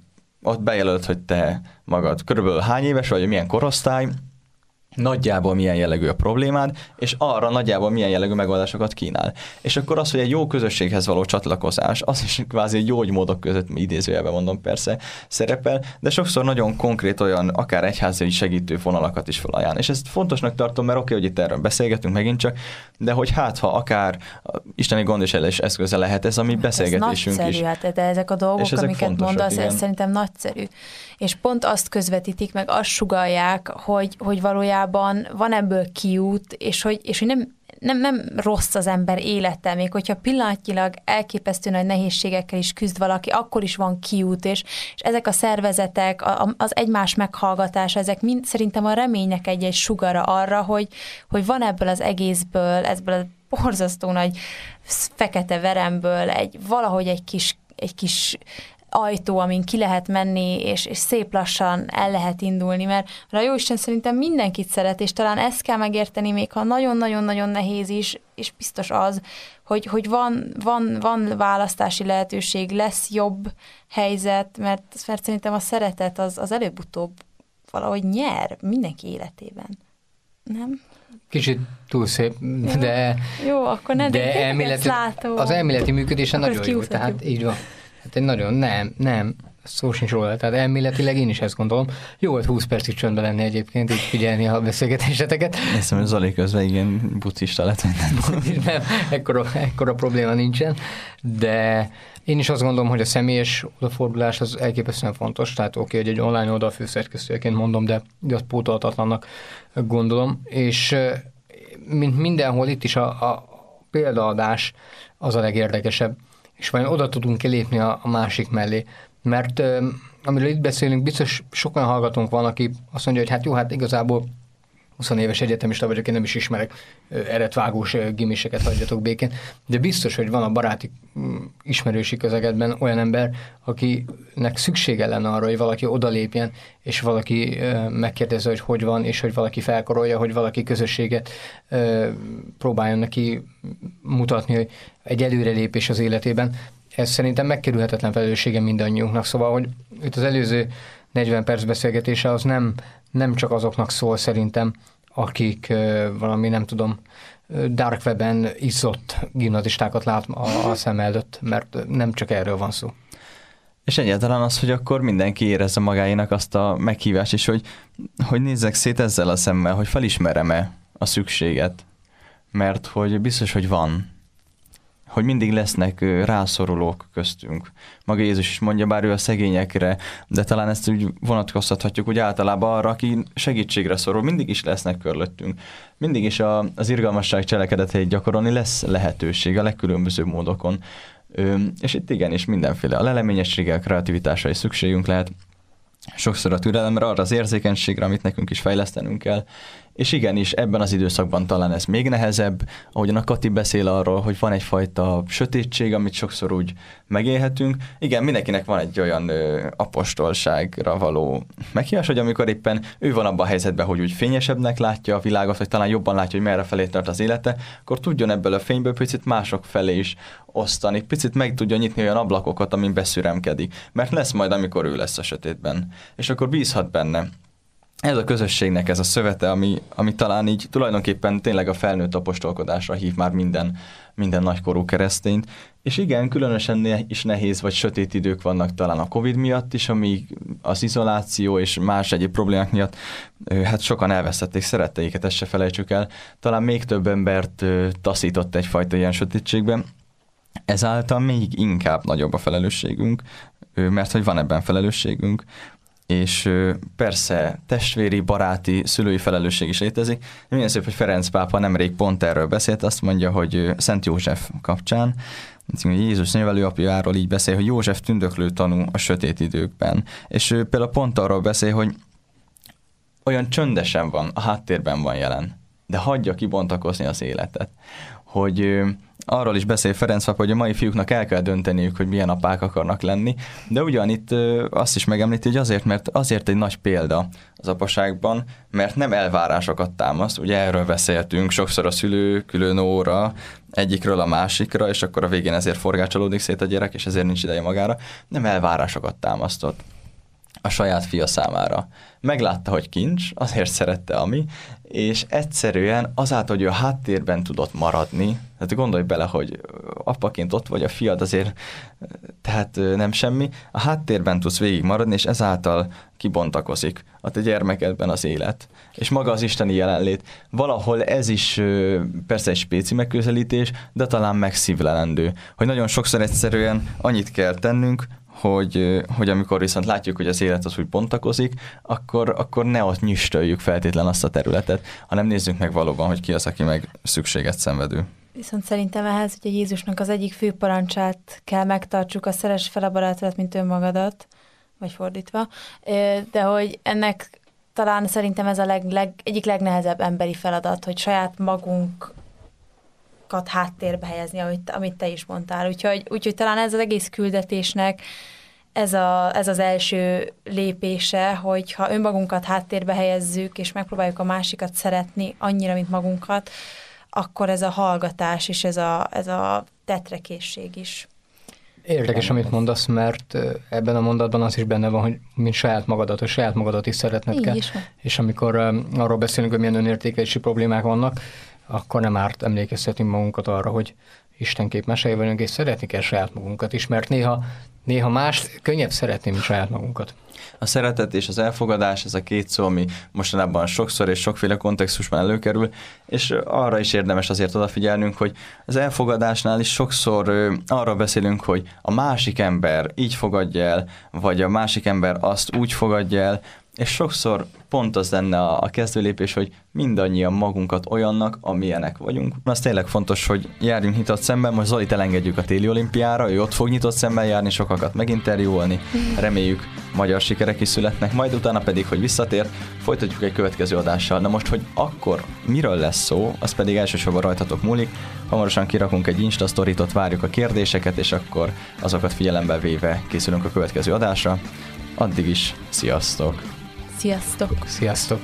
ott bejelölt, hogy te magad körülbelül hány éves vagy, milyen korosztály, nagyjából milyen jellegű a problémád, és arra nagyjából milyen jellegű megoldásokat kínál. És akkor az, hogy egy jó közösséghez való csatlakozás, az is kvázi egy gyógymódok között, idézőjelben mondom persze, szerepel, de sokszor nagyon konkrét olyan, akár egyházi segítő vonalakat is felajánl. És ezt fontosnak tartom, mert oké, okay, hogy itt erről beszélgetünk megint csak, de hogy hát, ha akár isteni gondviselés eszköze lehet ez a mi beszélgetésünk ez nagyszerű, is. Hát, de ezek a dolgok, És ezek amiket mondasz, igen. ez szerintem nagyszerű. És pont azt közvetítik, meg azt sugalják, hogy, hogy valójában van ebből kiút, és hogy, és hogy nem, nem, nem rossz az ember élete, még hogyha pillanatnyilag elképesztő nagy nehézségekkel is küzd valaki, akkor is van kiút, és, és ezek a szervezetek, a- az egymás meghallgatása, ezek mind szerintem a reménynek egy-egy sugara arra, hogy, hogy van ebből az egészből, ebből a borzasztó nagy fekete veremből egy valahogy egy kis, egy kis ajtó, amin ki lehet menni, és, és szép lassan el lehet indulni, mert, a Jóisten szerintem mindenkit szeret, és talán ezt kell megérteni, még ha nagyon-nagyon-nagyon nehéz is, és biztos az, hogy, hogy van, van, van választási lehetőség, lesz jobb helyzet, mert, mert szerintem a szeretet az, az előbb-utóbb valahogy nyer mindenki életében. Nem? Kicsit túl szép, de, Jó, akkor ne de de elméleti, látó. az elméleti működése Akkor nagyon jó. Tehát így van. Hát egy nagyon, nem, nem, szó sincs róla. Tehát elméletileg én is ezt gondolom. Jó volt 20 percig csöndben lenni egyébként, így figyelni a beszélgetéseteket. Hiszem, hogy Zoli közben igen bucista lett minden. nem, ekkora, ekkora probléma nincsen, de én is azt gondolom, hogy a személyes odafordulás az elképesztően fontos, tehát oké, hogy egy online oldal főszerkesztőjeként mondom, de, azt pótolhatatlannak gondolom, és mint mindenhol itt is a, a példaadás az a legérdekesebb, és vajon oda tudunk-e lépni a, a másik mellé, mert amiről itt beszélünk, biztos sokan hallgatónk van, aki azt mondja, hogy hát jó, hát igazából 20 éves egyetemista vagyok, én nem is ismerek eretvágós gimiseket, hagyjatok békén, de biztos, hogy van a baráti ismerősi közegedben olyan ember, akinek szüksége lenne arra, hogy valaki odalépjen, és valaki megkérdezze, hogy hogy van, és hogy valaki felkarolja, hogy valaki közösséget próbáljon neki mutatni, hogy egy előrelépés az életében. Ez szerintem megkerülhetetlen felelőssége mindannyiunknak, szóval, hogy itt az előző 40 perc beszélgetése az nem, nem csak azoknak szól szerintem, akik valami, nem tudom, dark webben izzott gimnazistákat lát a, a szem előtt, mert nem csak erről van szó. És egyáltalán az, hogy akkor mindenki érezze magáénak azt a meghívást is, hogy, hogy nézzek szét ezzel a szemmel, hogy felismerem-e a szükséget. Mert hogy biztos, hogy van. Hogy mindig lesznek rászorulók köztünk. Maga Jézus is mondja, bár ő a szegényekre, de talán ezt úgy vonatkoztathatjuk úgy általában arra, aki segítségre szorul. Mindig is lesznek körülöttünk. Mindig is a, az irgalmasság cselekedeteit gyakorolni lesz lehetőség a legkülönbözőbb módokon. Ö, és itt igenis mindenféle a leleményessége, a kreativitásra is szükségünk lehet, sokszor a türelemre, arra az érzékenységre, amit nekünk is fejlesztenünk kell, és igenis, ebben az időszakban talán ez még nehezebb, ahogyan a Kati beszél arról, hogy van egyfajta sötétség, amit sokszor úgy megélhetünk. Igen, mindenkinek van egy olyan ö, apostolságra való meghívás, hogy amikor éppen ő van abban a helyzetben, hogy úgy fényesebbnek látja a világot, vagy talán jobban látja, hogy merre felé tart az élete, akkor tudjon ebből a fényből picit mások felé is osztani, picit meg tudja nyitni olyan ablakokat, amin beszüremkedik. Mert lesz majd, amikor ő lesz a sötétben. És akkor bízhat benne ez a közösségnek ez a szövete, ami, ami talán így tulajdonképpen tényleg a felnőtt apostolkodásra hív már minden, minden nagykorú keresztényt. És igen, különösen ne, is nehéz vagy sötét idők vannak talán a Covid miatt is, ami az izoláció és más egyéb problémák miatt, hát sokan elvesztették szeretteiket, ezt se felejtsük el. Talán még több embert taszított egyfajta ilyen sötétségben. Ezáltal még inkább nagyobb a felelősségünk, mert hogy van ebben felelősségünk, és persze testvéri, baráti, szülői felelősség is létezik. Milyen szép, hogy Ferenc pápa nemrég pont erről beszélt, azt mondja, hogy Szent József kapcsán, Jézus nevelőapjáról így beszél, hogy József tündöklő tanú a sötét időkben. És ő például pont arról beszél, hogy olyan csöndesen van, a háttérben van jelen, de hagyja kibontakozni az életet. Hogy arról is beszél Ferenc papa, hogy a mai fiúknak el kell dönteniük, hogy milyen apák akarnak lenni, de ugyanitt azt is megemlíti, hogy azért, mert azért egy nagy példa az apaságban, mert nem elvárásokat támaszt, ugye erről beszéltünk, sokszor a szülő külön óra egyikről a másikra, és akkor a végén ezért forgácsolódik szét a gyerek, és ezért nincs ideje magára, nem elvárásokat támasztott a saját fia számára. Meglátta, hogy kincs, azért szerette ami, és egyszerűen azáltal, hogy a háttérben tudott maradni, tehát gondolj bele, hogy apaként ott vagy a fiad, azért tehát nem semmi, a háttérben tudsz végig maradni, és ezáltal kibontakozik a te gyermekedben az élet. És maga az isteni jelenlét. Valahol ez is persze egy spéci megközelítés, de talán megszívlelendő. Hogy nagyon sokszor egyszerűen annyit kell tennünk, hogy, hogy amikor viszont látjuk, hogy az élet az úgy bontakozik, akkor, akkor ne ott nyüstöljük feltétlen azt a területet, hanem nézzük meg valóban, hogy ki az, aki meg szükséget szenvedő. Viszont szerintem ehhez, hogy a Jézusnak az egyik fő parancsát kell megtartsuk, a szeres fel a barátodat, mint önmagadat, vagy fordítva, de hogy ennek talán szerintem ez a leg, leg, egyik legnehezebb emberi feladat, hogy saját magunk háttérbe helyezni, amit, amit te is mondtál. Úgyhogy, úgyhogy talán ez az egész küldetésnek ez, a, ez az első lépése, hogy ha önmagunkat háttérbe helyezzük, és megpróbáljuk a másikat szeretni annyira, mint magunkat, akkor ez a hallgatás és ez a, ez a tetrekészség is. Érdekes, amit mondasz, mert ebben a mondatban az is benne van, hogy mint saját magadat, hogy saját magadat is szeretned Így kell. Is És amikor arról beszélünk, hogy milyen önértékelési problémák vannak, akkor nem árt emlékeztetni magunkat arra, hogy Isten képmesei vagyunk, és szeretni kell saját magunkat is, mert néha, néha más könnyebb szeretni, mint saját magunkat. A szeretet és az elfogadás, ez a két szó, ami mostanában sokszor és sokféle kontextusban előkerül, és arra is érdemes azért odafigyelnünk, hogy az elfogadásnál is sokszor arra beszélünk, hogy a másik ember így fogadja el, vagy a másik ember azt úgy fogadja el, és sokszor pont az lenne a, a kezdőlépés, hogy mindannyian magunkat olyannak, amilyenek vagyunk. Az tényleg fontos, hogy járjunk nyitott szemben, most Zolit elengedjük a téli olimpiára, ő ott fog nyitott szemben járni, sokakat meginterjúolni, reméljük magyar sikerek is születnek, majd utána pedig, hogy visszatér, folytatjuk egy következő adással. Na most, hogy akkor miről lesz szó, az pedig elsősorban rajtatok múlik, hamarosan kirakunk egy Insta sztoritot, várjuk a kérdéseket, és akkor azokat figyelembe véve készülünk a következő adásra. Addig is, sziasztok! Sziasztok! Sziasztok!